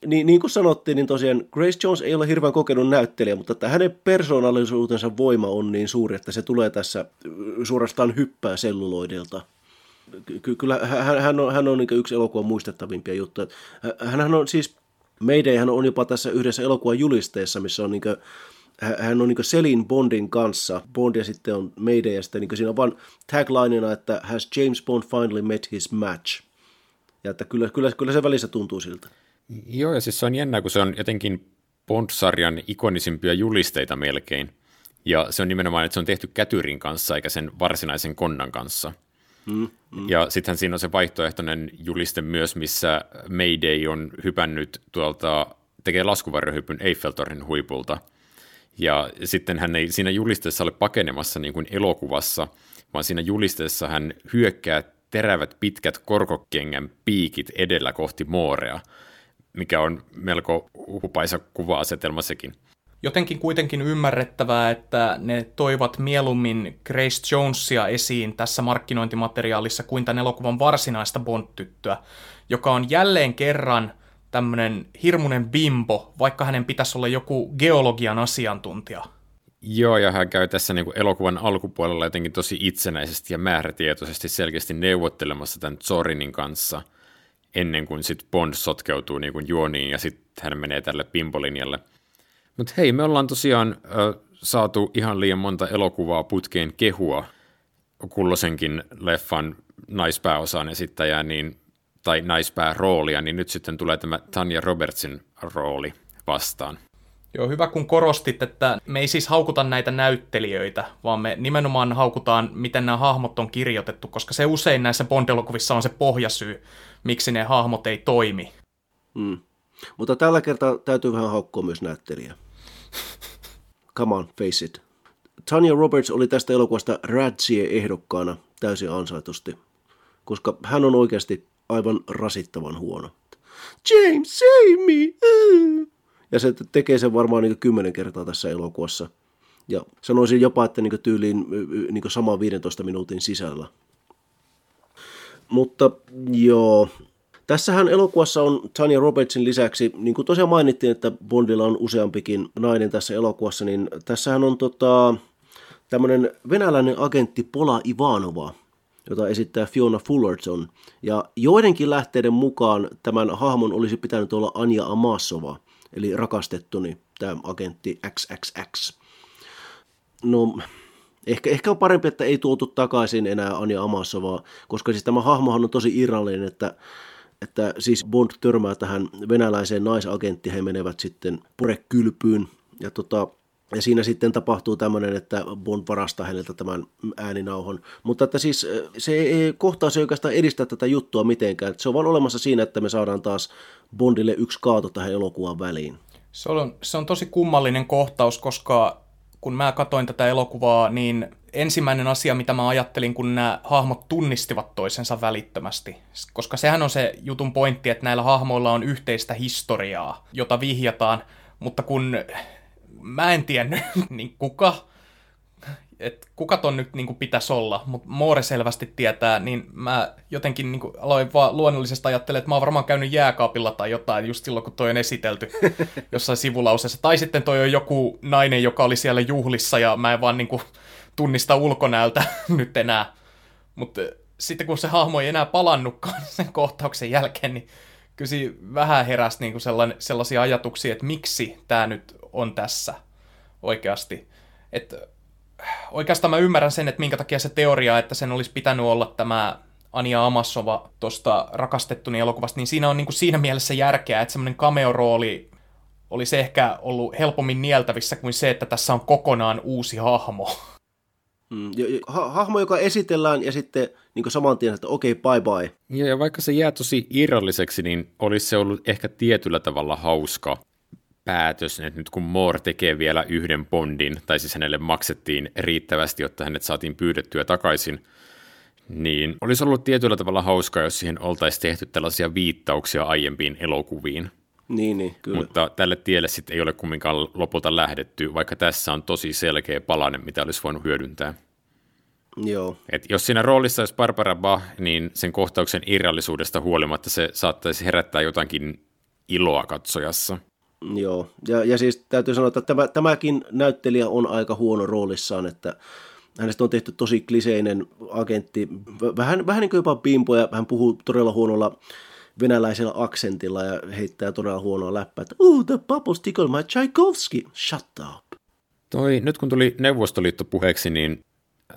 niin, niin kuin sanottiin, niin tosiaan Grace Jones ei ole hirveän kokenut näyttelijä, mutta että hänen persoonallisuutensa voima on niin suuri, että se tulee tässä suorastaan hyppää selluloidelta. Ky- kyllä hän, on, hän on niin yksi elokuvan muistettavimpia juttuja. Hän on siis, hän on jopa tässä yhdessä elokuvan julisteessa, missä on niin kuin, hän on niin Selin Bondin kanssa. Bond ja sitten on Mayday ja sitten niin siinä on vain taglineina, että has James Bond finally met his match. Ja että kyllä, kyllä, kyllä se välissä tuntuu siltä. Joo, ja siis se on jännä, kun se on jotenkin Bond-sarjan ikonisimpia julisteita melkein. Ja se on nimenomaan, että se on tehty kätyrin kanssa eikä sen varsinaisen konnan kanssa. Mm, mm. Ja sittenhän siinä on se vaihtoehtoinen juliste myös, missä Mayday on hypännyt tuolta, tekee laskuvarjohypyn Eiffeltornin huipulta. Ja sitten hän ei siinä julisteessa ole pakenemassa niin kuin elokuvassa, vaan siinä julisteessa hän hyökkää terävät pitkät korkokengän piikit edellä kohti Moorea – mikä on melko hupaisa kuva-asetelma sekin. Jotenkin kuitenkin ymmärrettävää, että ne toivat mieluummin Grace Jonesia esiin tässä markkinointimateriaalissa kuin tämän elokuvan varsinaista Bond-tyttöä, joka on jälleen kerran tämmöinen hirmuinen bimbo, vaikka hänen pitäisi olla joku geologian asiantuntija. Joo, ja hän käy tässä niin kuin elokuvan alkupuolella jotenkin tosi itsenäisesti ja määrätietoisesti selkeästi neuvottelemassa tämän Zorinin kanssa – ennen kuin sit Bond sotkeutuu niin kuin juoniin ja sitten hän menee tälle pimpolinjalle. Mutta hei, me ollaan tosiaan ö, saatu ihan liian monta elokuvaa putkeen kehua kullosenkin leffan naispääosaan esittäjää, niin, tai naispää-roolia, niin nyt sitten tulee tämä Tanja Robertsin rooli vastaan. Joo, hyvä kun korostit, että me ei siis haukuta näitä näyttelijöitä, vaan me nimenomaan haukutaan, miten nämä hahmot on kirjoitettu, koska se usein näissä Bond-elokuvissa on se pohjasyy, miksi ne hahmot ei toimi. Mm. Mutta tällä kertaa täytyy vähän haukkua myös näyttelijä. Come on, face it. Tanya Roberts oli tästä elokuvasta Radzie-ehdokkaana täysin ansaitusti, koska hän on oikeasti aivan rasittavan huono. James, save me! Ja se tekee sen varmaan niin kymmenen kertaa tässä elokuvassa. Ja sanoisin jopa, että niin tyyliin niin sama 15 minuutin sisällä. Mutta joo, Tässähän elokuvassa on Tanya Robertsin lisäksi, niin kuin tosiaan mainittiin, että Bondilla on useampikin nainen tässä elokuvassa, niin tässähän on tota, tämmöinen venäläinen agentti Pola Ivanova, jota esittää Fiona Fullerton. Ja joidenkin lähteiden mukaan tämän hahmon olisi pitänyt olla Anja Amasova, eli rakastettuni, tämä agentti XXX. No, ehkä, ehkä on parempi, että ei tuotu takaisin enää Anja Amasovaa, koska siis tämä hahmohan on tosi irrallinen, että että siis Bond törmää tähän venäläiseen naisagenttiin, he menevät sitten purekylpyyn ja tota, ja siinä sitten tapahtuu tämmöinen, että Bond varastaa häneltä tämän ääninauhon. Mutta että siis se ei, kohtaus ei oikeastaan edistä tätä juttua mitenkään. Se on vaan olemassa siinä, että me saadaan taas Bondille yksi kaato tähän elokuvan väliin. Se on, se on tosi kummallinen kohtaus, koska kun mä katoin tätä elokuvaa, niin ensimmäinen asia, mitä mä ajattelin, kun nämä hahmot tunnistivat toisensa välittömästi. Koska sehän on se jutun pointti, että näillä hahmoilla on yhteistä historiaa, jota vihjataan, mutta kun mä en tiennyt, [laughs] niin kuka että kuka ton nyt niin kuin pitäisi olla, mutta Moore selvästi tietää, niin mä jotenkin niin kuin aloin vaan luonnollisesti ajattelemaan, että mä oon varmaan käynyt jääkaapilla tai jotain just silloin, kun toi on esitelty [laughs] jossain sivulauseessa. Tai sitten toi on joku nainen, joka oli siellä juhlissa ja mä en vaan niin kuin tunnista ulkonäöltä [laughs] nyt enää. Mutta sitten kun se hahmo ei enää palannutkaan sen kohtauksen jälkeen, niin kyllä vähän heräsi niin kuin sellaisia ajatuksia, että miksi tämä nyt on tässä oikeasti. Että oikeastaan mä ymmärrän sen, että minkä takia se teoria, että sen olisi pitänyt olla tämä Ania Amassova tuosta rakastettuni elokuvasta, niin siinä on niin kuin siinä mielessä järkeä, että semmoinen cameo-rooli olisi ehkä ollut helpommin nieltävissä kuin se, että tässä on kokonaan uusi hahmo. Mm, ha- hahmo, joka esitellään ja sitten niin saman tien, että okei, okay, bye bye. Ja, ja vaikka se jää tosi irralliseksi, niin olisi se ollut ehkä tietyllä tavalla hauska päätös, että nyt kun Moore tekee vielä yhden bondin, tai siis hänelle maksettiin riittävästi, jotta hänet saatiin pyydettyä takaisin, niin olisi ollut tietyllä tavalla hauskaa, jos siihen oltaisiin tehty tällaisia viittauksia aiempiin elokuviin. Niin, niin, kyllä. Mutta tälle tielle sitten ei ole kumminkaan lopulta lähdetty, vaikka tässä on tosi selkeä palanen, mitä olisi voinut hyödyntää. Joo. Et jos siinä roolissa olisi Barbara Bach, niin sen kohtauksen irrallisuudesta huolimatta se saattaisi herättää jotakin iloa katsojassa. Joo, ja, ja siis täytyy sanoa, että tämä, tämäkin näyttelijä on aika huono roolissaan, että hänestä on tehty tosi kliseinen agentti, vähän, vähän niin kuin jopa bimbo, ja hän puhuu todella huonolla venäläisellä aksentilla ja heittää todella huonoa läppää, että oh, the bubbles tickle my Tchaikovsky, shut up. Toi, nyt kun tuli Neuvostoliitto puheeksi, niin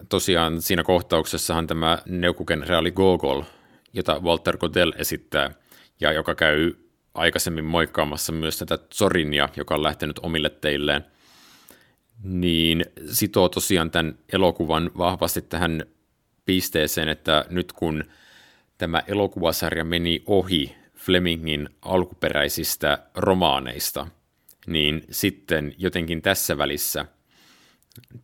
tosiaan siinä kohtauksessahan tämä neukukenraali Gogol, jota Walter Godel esittää, ja joka käy aikaisemmin moikkaamassa myös tätä Zorinia, joka on lähtenyt omille teilleen, niin sitoo tosiaan tämän elokuvan vahvasti tähän pisteeseen, että nyt kun tämä elokuvasarja meni ohi Flemingin alkuperäisistä romaaneista, niin sitten jotenkin tässä välissä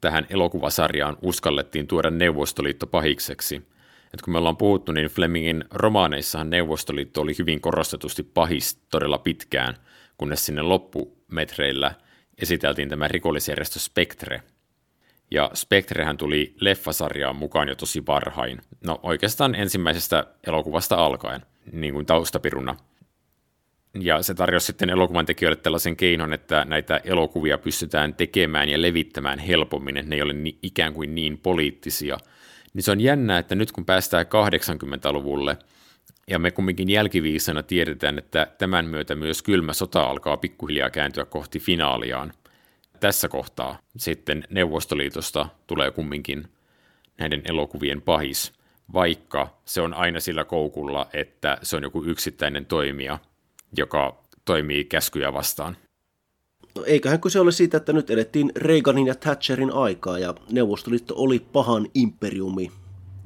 tähän elokuvasarjaan uskallettiin tuoda Neuvostoliitto pahikseksi – että kun me ollaan puhuttu, niin Flemingin romaaneissahan Neuvostoliitto oli hyvin korostetusti pahis todella pitkään, kunnes sinne loppumetreillä esiteltiin tämä rikollisjärjestö Spectre. Ja Spectrehän tuli leffasarjaan mukaan jo tosi varhain. No oikeastaan ensimmäisestä elokuvasta alkaen, niin kuin taustapiruna. Ja se tarjosi sitten elokuvan tekijöille tällaisen keinon, että näitä elokuvia pystytään tekemään ja levittämään helpommin, että ne ei ole ni- ikään kuin niin poliittisia – niin se on jännä, että nyt kun päästään 80-luvulle, ja me kumminkin jälkiviisana tiedetään, että tämän myötä myös kylmä sota alkaa pikkuhiljaa kääntyä kohti finaaliaan. Tässä kohtaa sitten Neuvostoliitosta tulee kumminkin näiden elokuvien pahis, vaikka se on aina sillä koukulla, että se on joku yksittäinen toimija, joka toimii käskyjä vastaan. No eiköhän kyse ole siitä, että nyt edettiin Reaganin ja Thatcherin aikaa ja Neuvostoliitto oli pahan imperiumi.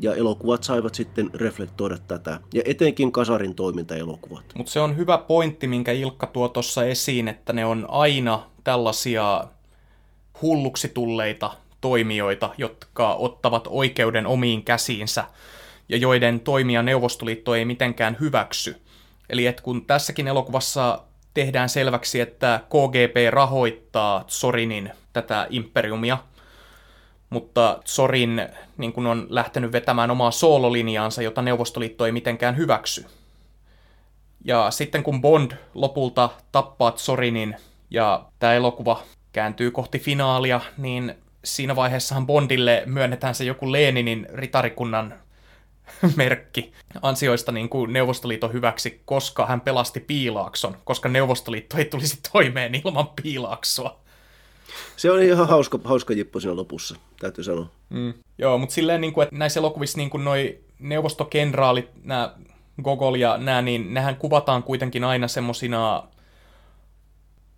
Ja elokuvat saivat sitten reflektoida tätä, ja etenkin kasarin toimintaelokuvat. Mutta se on hyvä pointti, minkä Ilkka tuo tuossa esiin, että ne on aina tällaisia hulluksi tulleita toimijoita, jotka ottavat oikeuden omiin käsiinsä ja joiden toimia Neuvostoliitto ei mitenkään hyväksy. Eli että kun tässäkin elokuvassa tehdään selväksi, että KGP rahoittaa Sorinin tätä imperiumia, mutta Sorin niin kun on lähtenyt vetämään omaa soololinjaansa, jota Neuvostoliitto ei mitenkään hyväksy. Ja sitten kun Bond lopulta tappaa Sorinin ja tämä elokuva kääntyy kohti finaalia, niin siinä vaiheessahan Bondille myönnetään se joku Leninin ritarikunnan merkki ansioista niin kuin Neuvostoliiton hyväksi, koska hän pelasti Piilaakson, koska Neuvostoliitto ei tulisi toimeen ilman Piilaaksoa. Se on ihan hauska, hauska jippo siinä lopussa, täytyy sanoa. Mm. Joo, mutta silleen, niin kuin, että näissä elokuvissa niin kuin noi neuvostokenraalit, nämä Gogol ja nämä, niin nehän kuvataan kuitenkin aina semmosina,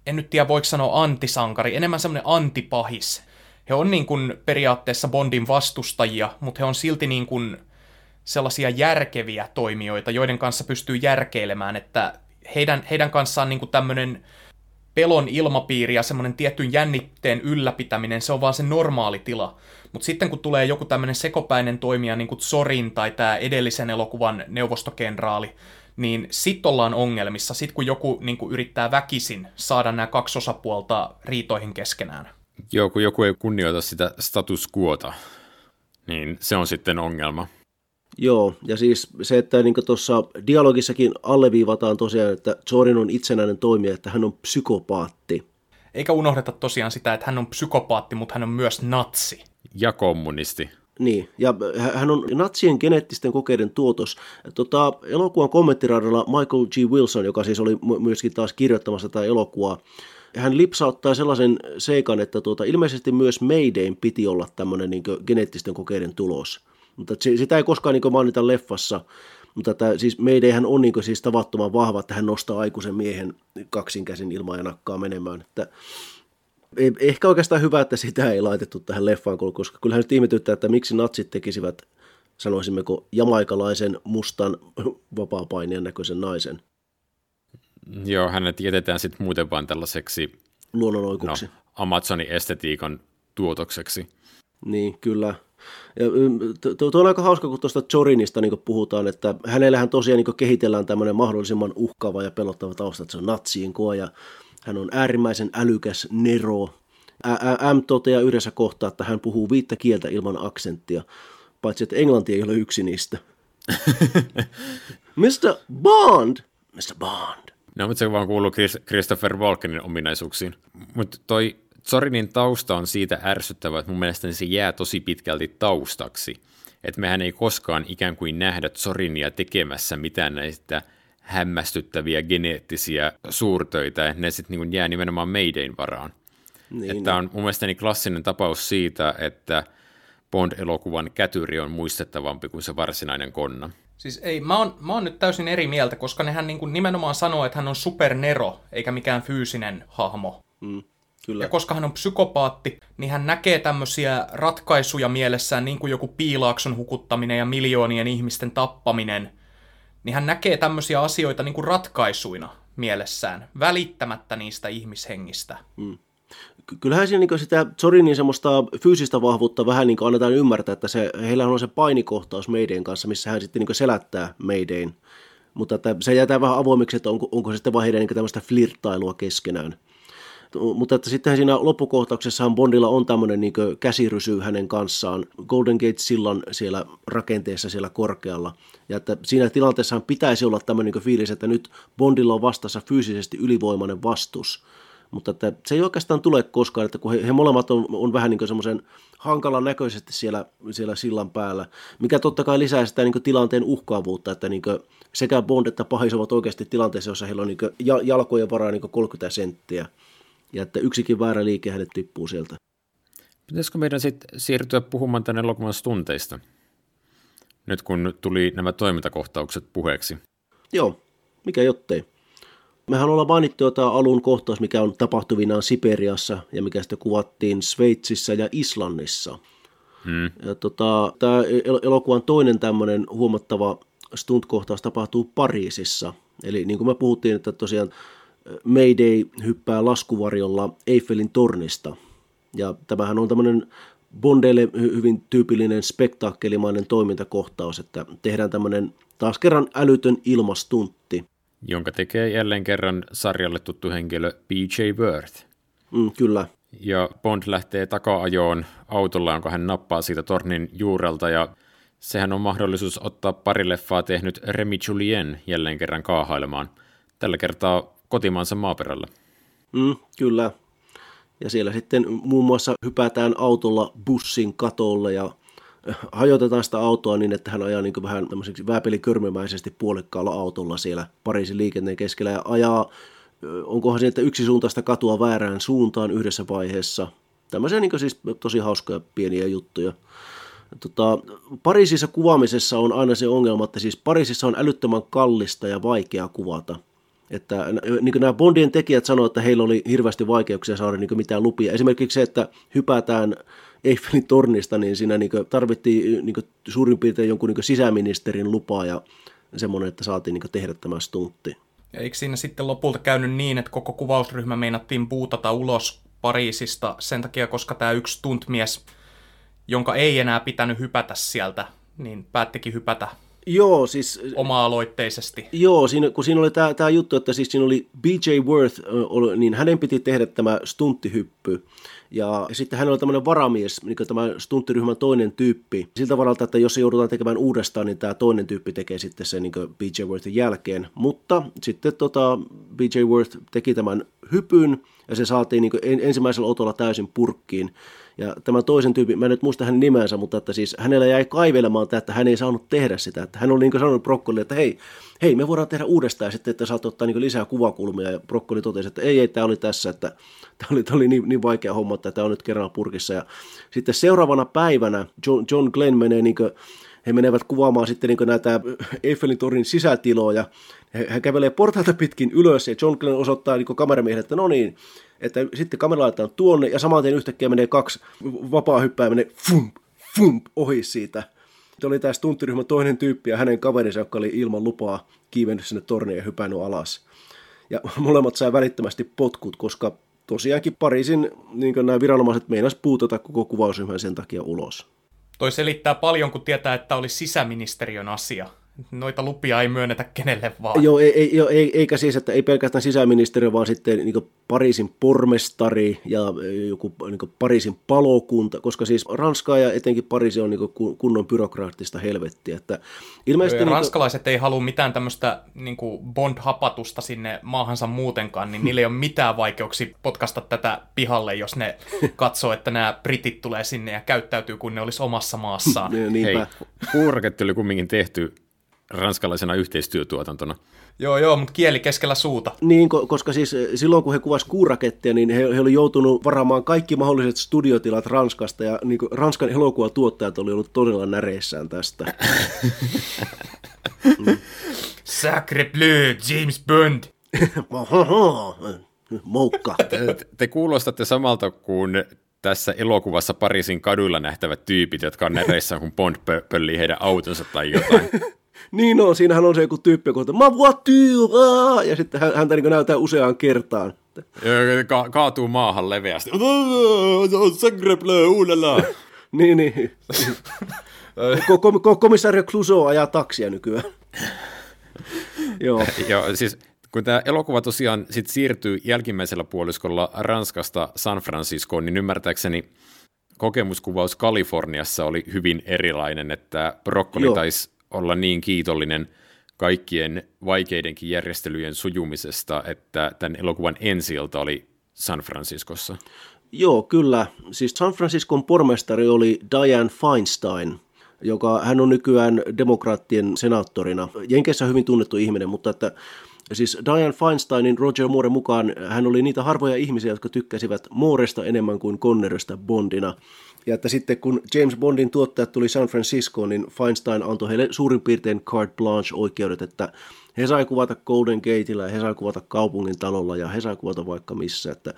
en nyt tiedä voiko sanoa antisankari, enemmän semmoinen antipahis. He on niin kuin periaatteessa Bondin vastustajia, mutta he on silti niin kuin sellaisia järkeviä toimijoita, joiden kanssa pystyy järkeilemään, että heidän, heidän kanssaan niin tämmöinen pelon ilmapiiri ja semmoinen tietyn jännitteen ylläpitäminen, se on vaan se normaali tila. Mutta sitten kun tulee joku tämmöinen sekopäinen toimija, niin kuin Zorin tai tämä edellisen elokuvan neuvostokenraali, niin sit ollaan ongelmissa, sit kun joku niin kuin yrittää väkisin saada nämä kaksi osapuolta riitoihin keskenään. Joo, kun joku ei kunnioita sitä status quota, niin se on sitten ongelma. Joo, ja siis se, että niin tuossa dialogissakin alleviivataan tosiaan, että Zorin on itsenäinen toimija, että hän on psykopaatti. Eikä unohdeta tosiaan sitä, että hän on psykopaatti, mutta hän on myös natsi. Ja kommunisti. Niin, ja hän on natsien geneettisten kokeiden tuotos. Tota, elokuvan kommenttiradalla Michael G. Wilson, joka siis oli myöskin taas kirjoittamassa tätä elokuvaa, hän lipsauttaa sellaisen seikan, että tuota, ilmeisesti myös Maydayn piti olla tämmöinen niin geneettisten kokeiden tulos. Mutta sitä ei koskaan niin mainita leffassa, mutta tämä, siis Maydayhän on niin siis tavattoman vahva, että hän nostaa aikuisen miehen kaksinkäsin ilman ja nakkaa menemään. Että ehkä oikeastaan hyvä, että sitä ei laitettu tähän leffaan, koska kyllähän nyt ihmetyttää, että miksi natsit tekisivät, sanoisimmeko, jamaikalaisen mustan [laughs] vapaapainijan näköisen naisen. Joo, hänet jätetään sitten muuten vain tällaiseksi luonnonoikuksi. No, Amazonin estetiikan tuotokseksi. Niin, kyllä. Ja, tuo on aika hauska, kun tuosta Jorinista niin puhutaan, että hänellähän tosiaan niin kehitellään tämmöinen mahdollisimman uhkaava ja pelottava tausta, että se on natsiin koa ja hän on äärimmäisen älykäs Nero. M toteaa yhdessä kohtaa, että hän puhuu viittä kieltä ilman aksenttia, paitsi että englanti ei ole yksi niistä. [laughs] Mr. Bond! Mr. Bond! No, mutta se vaan kuuluu Christopher Walkenin ominaisuuksiin. Mutta toi Zorinin tausta on siitä ärsyttävä, että mun mielestä se jää tosi pitkälti taustaksi. Että mehän ei koskaan ikään kuin nähdä Zorinia tekemässä mitään näistä hämmästyttäviä geneettisiä suurtöitä, ne sitten niin jää nimenomaan Maydayn varaan. Niin, että on mun mielestäni klassinen tapaus siitä, että Bond-elokuvan kätyri on muistettavampi kuin se varsinainen konna. Siis ei, mä oon, mä oon nyt täysin eri mieltä, koska nehän niin kuin nimenomaan sanoo, että hän on supernero, eikä mikään fyysinen hahmo. Mm, kyllä. Ja koska hän on psykopaatti, niin hän näkee tämmöisiä ratkaisuja mielessään, niin kuin joku piilaakson hukuttaminen ja miljoonien ihmisten tappaminen, niin hän näkee tämmöisiä asioita niin kuin ratkaisuina mielessään, välittämättä niistä ihmishengistä. Mm kyllähän siinä niin sitä Zorinin semmoista fyysistä vahvuutta vähän niin annetaan ymmärtää, että se, heillä on se painikohtaus Maydayn kanssa, missä hän sitten niin selättää Maydayn. Mutta että se jätää vähän avoimiksi, että onko, onko se sitten vaan heidän niin tämmöistä flirttailua keskenään. Mutta että sitten siinä loppukohtauksessahan Bondilla on tämmöinen niin käsirysy hänen kanssaan. Golden Gate-sillan siellä rakenteessa siellä korkealla. Ja että siinä tilanteessa pitäisi olla tämmöinen niin fiilis, että nyt Bondilla on vastassa fyysisesti ylivoimainen vastus – mutta että se ei oikeastaan tule koskaan, että kun he, he molemmat on, on vähän niin semmoisen hankalan näköisesti siellä, siellä sillan päällä, mikä totta kai lisää sitä niin tilanteen uhkaavuutta, että niin sekä Bond että pahis ovat oikeasti tilanteessa, jossa heillä on niin jalkojen varaa niin 30 senttiä, ja että yksikin väärä liike hänet tippuu sieltä. Pitäisikö meidän sitten siirtyä puhumaan tänne elokuvan stunteista? Nyt kun tuli nämä toimintakohtaukset puheeksi. Joo, mikä jottei. Mehän ollaan mainittu jo tämä alun kohtaus, mikä on tapahtuvinaan Siperiassa ja mikä sitten kuvattiin Sveitsissä ja Islannissa. Hmm. Ja tota, tämä elokuvan toinen tämmöinen huomattava stunt-kohtaus tapahtuu Pariisissa. Eli niin kuin me puhuttiin, että tosiaan Mayday hyppää laskuvarjolla Eiffelin tornista. Ja tämähän on tämmöinen Bondeille hyvin tyypillinen spektaakkelimainen toimintakohtaus, että tehdään tämmöinen taas kerran älytön ilmastuntti jonka tekee jälleen kerran sarjalle tuttu henkilö BJ Worth. Mm, kyllä. Ja Bond lähtee taka-ajoon autolla, jonka hän nappaa siitä tornin juurelta, ja sehän on mahdollisuus ottaa pari leffaa tehnyt Remi Julien jälleen kerran kaahailemaan. Tällä kertaa kotimaansa maaperällä. Mm, kyllä. Ja siellä sitten muun muassa hypätään autolla bussin katolle ja hajotetaan sitä autoa niin, että hän ajaa niin vähän tämmöiseksi vääpelikörmemäisesti puolikkaalla autolla siellä Pariisin liikenteen keskellä ja ajaa, onkohan se, että yksisuuntaista katua väärään suuntaan yhdessä vaiheessa. Tämmöisiä niin siis tosi hauskoja pieniä juttuja. Tota, Pariisissa kuvaamisessa on aina se ongelma, että siis Pariisissa on älyttömän kallista ja vaikea kuvata. Että niin nämä Bondien tekijät sanoivat, että heillä oli hirveästi vaikeuksia saada niin mitään lupia. Esimerkiksi se, että hypätään Eiffelin tornista, niin siinä niin tarvittiin niin suurin piirtein jonkun niin sisäministerin lupaa ja semmoinen, että saatiin niin tehdä tämä stuntti. Ja eikö siinä sitten lopulta käynyt niin, että koko kuvausryhmä meinattiin puutata ulos Pariisista sen takia, koska tämä yksi stuntmies, jonka ei enää pitänyt hypätä sieltä, niin päättikin hypätä Joo, siis... Oma-aloitteisesti. Joo, siinä, kun siinä oli tämä, juttu, että siis siinä oli BJ Worth, niin hänen piti tehdä tämä stunttihyppy. Ja sitten hän oli tämmöinen varamies, niin tämä stunttiryhmän toinen tyyppi. Siltä varalta, että jos se joudutaan tekemään uudestaan, niin tämä toinen tyyppi tekee sitten sen niin BJ Worthin jälkeen. Mutta sitten tota, BJ Worth teki tämän hypyn, ja se saatiin niin ensimmäisellä otolla täysin purkkiin. Ja tämä toisen tyypin, mä en nyt muista hänen nimensä, mutta että siis hänellä jäi kaivelemaan tämä, että hän ei saanut tehdä sitä. Että hän oli niin sanonut Brokkolille, että hei, hei, me voidaan tehdä uudestaan ja sitten, että saat ottaa niin lisää kuvakulmia. Ja Brokkoli totesi, että ei, ei, tämä oli tässä, että [laughs] tämä oli, tämä oli niin, niin, vaikea homma, että tämä on nyt kerralla purkissa. Ja sitten seuraavana päivänä John, John Glenn menee niin kuin, he menevät kuvaamaan sitten niin näitä Eiffelin torin sisätiloja. Hän kävelee portaita pitkin ylös ja John Glenn osoittaa niin kameramiehelle, että no niin, että sitten kamera laitetaan tuonne ja saman tien yhtäkkiä menee kaksi vapaa hyppää menee fump, fump ohi siitä. Sitten oli tämä stunttiryhmän toinen tyyppi ja hänen kaverinsa, joka oli ilman lupaa kiivennyt sinne torniin ja hypännyt alas. Ja [laughs] molemmat sai välittömästi potkut, koska tosiaankin Pariisin niin nämä viranomaiset meinas puutata koko kuvausryhmän sen takia ulos. Toi selittää paljon, kun tietää, että oli sisäministeriön asia noita lupia ei myönnetä kenelle vaan. Joo, ei, ei, jo, ei, eikä siis, että ei pelkästään sisäministeriö, vaan sitten niin Pariisin pormestari ja joku niin Pariisin palokunta, koska siis Ranska ja etenkin Pariisi on niin kunnon byrokraattista helvettiä. Että ilmeisesti niin ranskalaiset kuin... ei halua mitään tämmöistä niin bond-hapatusta sinne maahansa muutenkaan, niin niillä ei ole mitään vaikeuksia potkasta tätä pihalle, jos ne [laughs] katsoo, että nämä britit tulee sinne ja käyttäytyy kuin ne olisi omassa maassaan. [laughs] Hei, kuuraketti oli kumminkin tehty ranskalaisena yhteistyötuotantona. Joo, joo, mutta kieli keskellä suuta. Niin, koska siis eh, silloin kun he kuvasivat kuurakettia, niin he, he olivat joutunut varaamaan kaikki mahdolliset studiotilat Ranskasta, ja niin kuin, Ranskan elokuvatuottajat oli ollut todella näreissään tästä. [laughs] mm. Sacre bleu, James Bond! [laughs] Moukka. Te, te kuulostatte samalta kuin tässä elokuvassa Pariisin kaduilla nähtävät tyypit, jotka on näreissä, kun Bond pöllii heidän autonsa tai jotain. [laughs] niin on, siinähän on se joku tyyppi, joka on ma voiture, ja sitten häntä niin näyttää useaan kertaan. Ka- kaatuu maahan leveästi. [laughs] Sacre bleu, [laughs] niin, niin. Komissario Clouseau ajaa taksia nykyään. [laughs] Joo. Joo, siis kun tämä elokuva tosiaan sit siirtyy jälkimmäisellä puoliskolla Ranskasta San Franciscoon, niin ymmärtääkseni kokemuskuvaus Kaliforniassa oli hyvin erilainen, että Broccoli taisi olla niin kiitollinen kaikkien vaikeidenkin järjestelyjen sujumisesta, että tämän elokuvan ensi oli San Franciscossa. Joo, kyllä. Siis San Franciscon pormestari oli Diane Feinstein, joka hän on nykyään demokraattien senaattorina. Jenkeissä hyvin tunnettu ihminen, mutta että Siis Diane Feinsteinin Roger Moore mukaan hän oli niitä harvoja ihmisiä, jotka tykkäsivät Mooresta enemmän kuin Connerista Bondina. Ja että sitten kun James Bondin tuottajat tuli San Franciscoon, niin Feinstein antoi heille suurin piirtein carte blanche oikeudet, että he sai kuvata Golden Gateilla ja he sai kuvata kaupungin talolla ja he sai kuvata vaikka missä. Että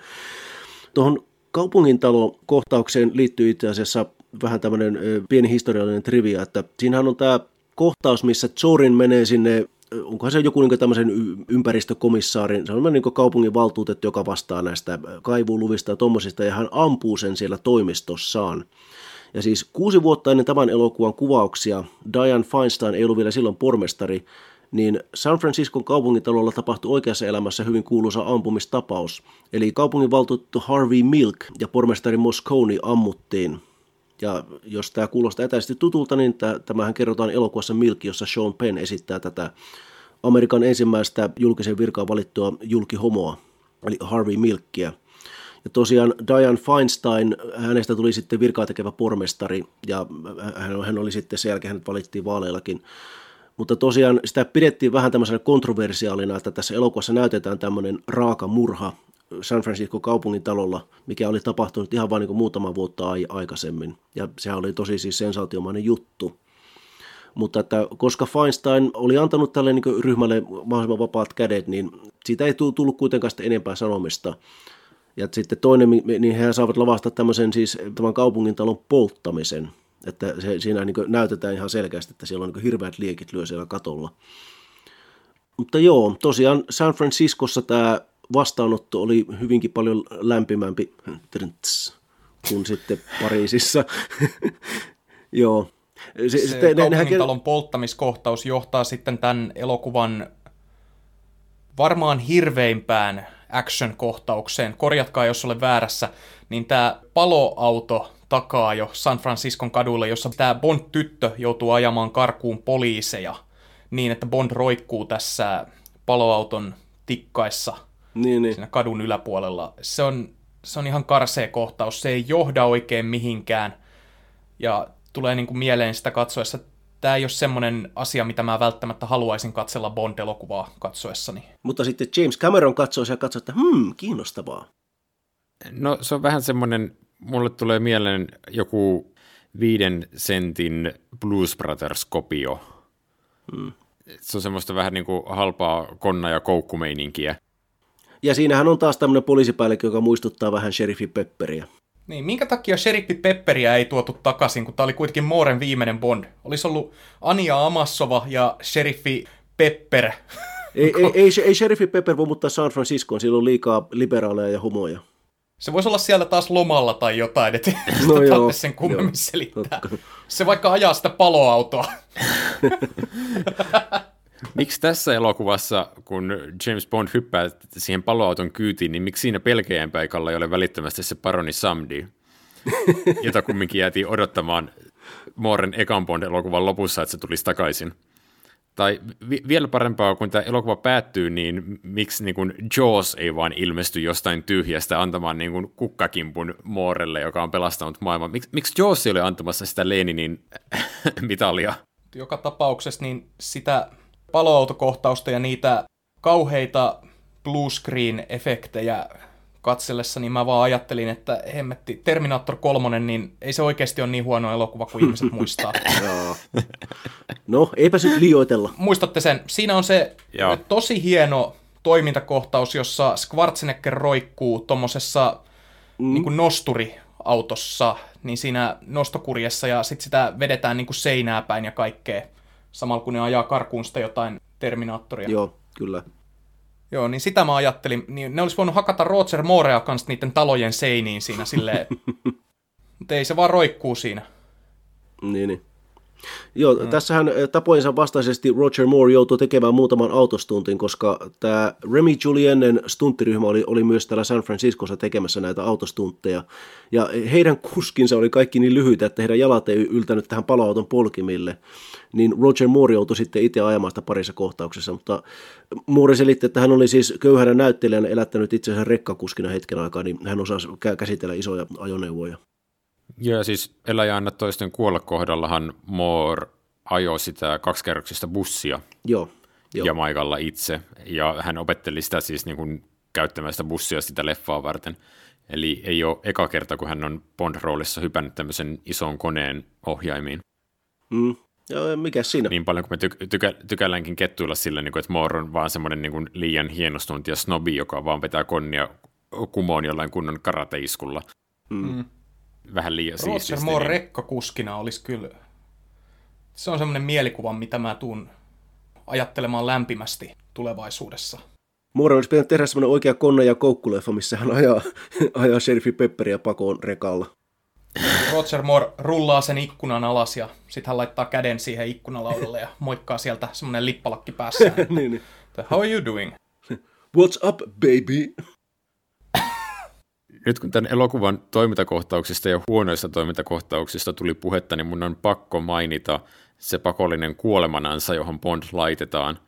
tuohon kaupungin kohtaukseen liittyy itse asiassa vähän tämmöinen pieni historiallinen trivia, että siinähän on tämä kohtaus, missä Zorin menee sinne onkohan se joku niin tämmöisen ympäristökomissaarin, se on niin kaupungin valtuutettu, joka vastaa näistä kaivuluvista ja tuommoisista, ja hän ampuu sen siellä toimistossaan. Ja siis kuusi vuotta ennen tämän elokuvan kuvauksia, Diane Feinstein ei ollut vielä silloin pormestari, niin San Franciscon kaupungintalolla tapahtui oikeassa elämässä hyvin kuuluisa ampumistapaus. Eli kaupunginvaltuutettu Harvey Milk ja pormestari Moscone ammuttiin. Ja jos tämä kuulostaa etäisesti tutulta, niin tämähän kerrotaan elokuvassa Milk, jossa Sean Penn esittää tätä Amerikan ensimmäistä julkisen virkaan valittua julkihomoa, eli Harvey Milkkiä. Ja tosiaan Diane Feinstein, hänestä tuli sitten virkaa tekevä pormestari, ja hän oli sitten sen jälkeen, hänet valittiin vaaleillakin. Mutta tosiaan sitä pidettiin vähän tämmöisenä kontroversiaalina, että tässä elokuvassa näytetään tämmöinen raaka murha San Francisco kaupungin talolla, mikä oli tapahtunut ihan vain niin muutama vuotta aikaisemmin. Ja sehän oli tosi siis sensaatiomainen juttu. Mutta että koska Feinstein oli antanut tälle niin ryhmälle mahdollisimman vapaat kädet, niin siitä ei tullut kuitenkaan sitä enempää sanomista. Ja sitten toinen, niin he saavat lavastaa tämmöisen siis tämän kaupungintalon polttamisen. Että se, siinä niin näytetään ihan selkeästi, että siellä on niin hirveät liekit lyö siellä katolla. Mutta joo, tosiaan San Franciscossa tämä vastaanotto oli hyvinkin paljon lämpimämpi kuin sitten Pariisissa. [laughs] Joo. Se, se sitten, kaupungintalon ne, polttamiskohtaus johtaa sitten tämän elokuvan varmaan hirveimpään action-kohtaukseen, korjatkaa jos olen väärässä, niin tämä paloauto takaa jo San Franciscon kaduille, jossa tämä Bond-tyttö joutuu ajamaan karkuun poliiseja niin, että Bond roikkuu tässä paloauton tikkaissa Niin, niin. siinä kadun yläpuolella. Se on, se on ihan karsea kohtaus, se ei johda oikein mihinkään ja tulee niin kuin mieleen sitä katsoessa, tämä ei ole semmoinen asia, mitä mä välttämättä haluaisin katsella Bond-elokuvaa katsoessani. Mutta sitten James Cameron katsoo ja katsoo, että hmm, kiinnostavaa. No se on vähän semmoinen, mulle tulee mieleen joku viiden sentin Blues Brothers-kopio. Hmm. Se on semmoista vähän niin kuin halpaa konna- ja koukkumeininkiä. Ja siinähän on taas tämmöinen poliisipäällikkö, joka muistuttaa vähän Sheriffi Pepperiä. Niin, minkä takia Sherippi Pepperiä ei tuotu takaisin, kun tämä oli kuitenkin Mooren viimeinen Bond? Olisi ollut Ania Amassova ja Sheriffi Pepper. [laughs] Ei, ei, ei, ei Sheriffi Pepper voi muuttaa San Franciscoon, sillä on liikaa liberaaleja ja homoja. Se voisi olla siellä taas lomalla tai jotain, että [laughs] No no joo, sen kummemmin joo, selittää. totta. Se vaikka ajaa sitä paloautoa. [laughs] Miksi tässä elokuvassa, kun James Bond hyppää siihen paloauton kyytiin, niin miksi siinä pelkeän paikalla ei ole välittömästi se paroni Samdi, [laughs] jota kumminkin jäätiin odottamaan Mooren ekan Bond-elokuvan lopussa, että se tulisi takaisin? Tai vi- vielä parempaa, kun tämä elokuva päättyy, niin miksi niin kun Jaws ei vaan ilmesty jostain tyhjästä antamaan niin kun kukkakimpun Moorelle, joka on pelastanut maailman? Miks, miksi Jaws ei ole antamassa sitä Leninin [laughs] mitalia? Joka tapauksessa niin sitä paloautokohtausta ja niitä kauheita bluescreen-efektejä katsellessa, niin mä vaan ajattelin, että hemmetti, Terminator 3, niin ei se oikeasti ole niin huono elokuva kuin ihmiset [laughs] muistaa. Joo. No, eipä nyt liioitella. Muistatte sen, siinä on se Joo. tosi hieno toimintakohtaus, jossa Schwarzenegger roikkuu tuommoisessa mm. niin nosturiautossa, niin siinä nostokurjessa, ja sitten sitä vedetään niin kuin seinää päin ja kaikkea, samalla kun ne ajaa karkuun sitä jotain Terminaattoria. Joo, kyllä. Joo, niin sitä mä ajattelin. Niin ne olisi voinut hakata Roger Moorea kanssa niiden talojen seiniin siinä silleen. [laughs] Mutta ei se vaan roikkuu siinä. Niin, niin. Joo, mm. tässähän eh, tapojensa vastaisesti Roger Moore joutui tekemään muutaman autostuntin, koska tämä Remy Juliennen stunttiryhmä oli, oli myös täällä San Franciscossa tekemässä näitä autostuntteja. Ja heidän kuskinsa oli kaikki niin lyhyitä, että heidän jalat ei yltänyt tähän paloauton polkimille. Niin Roger Moore joutui sitten itse ajamaan sitä parissa kohtauksessa, mutta Moore selitti, että hän oli siis köyhänä näyttelijänä elättänyt itseänsä rekkakuskina hetken aikaa, niin hän osasi kä- käsitellä isoja ajoneuvoja. Joo, ja siis Eläjä anna toisten kuolla kohdallahan Moore ajoi sitä kaksikerroksista bussia Joo, joo. Jamaikalla itse, ja hän opetteli sitä siis niin kuin käyttämään sitä bussia sitä leffaa varten. Eli ei ole eka kerta, kun hän on Bond-roolissa hypännyt tämmöisen ison koneen ohjaimiin. Mm. Ja mikä siinä? Niin paljon kuin me tyk- tykä- tykälläänkin kettuilla sillä, niin kuin, että Moore on vaan semmoinen niin kuin liian hienostunut ja snobi, joka vaan vetää konnia kumoon jollain kunnon karateiskulla. Mm. Vähän liian Roger siististi. Moore Niin, rekkakuskina olisi kyllä... Se on semmoinen mielikuva, mitä mä tuun ajattelemaan lämpimästi tulevaisuudessa. Moore olisi pitänyt tehdä semmoinen oikea konna- ja koukkuleffa, missä hän ajaa, [laughs] ajaa Sheriffi Pepperia pakoon rekalla. Roger Moore rullaa sen ikkunan alas ja sitten hän laittaa käden siihen ikkunalaudalle ja moikkaa sieltä semmoinen lippalakki päässään. [laughs] niin, niin. How are you doing? What's up, baby? Nyt kun tämän elokuvan toimintakohtauksista ja huonoista toimintakohtauksista tuli puhetta, niin mun on pakko mainita se pakollinen kuolemanansa, johon Bond laitetaan,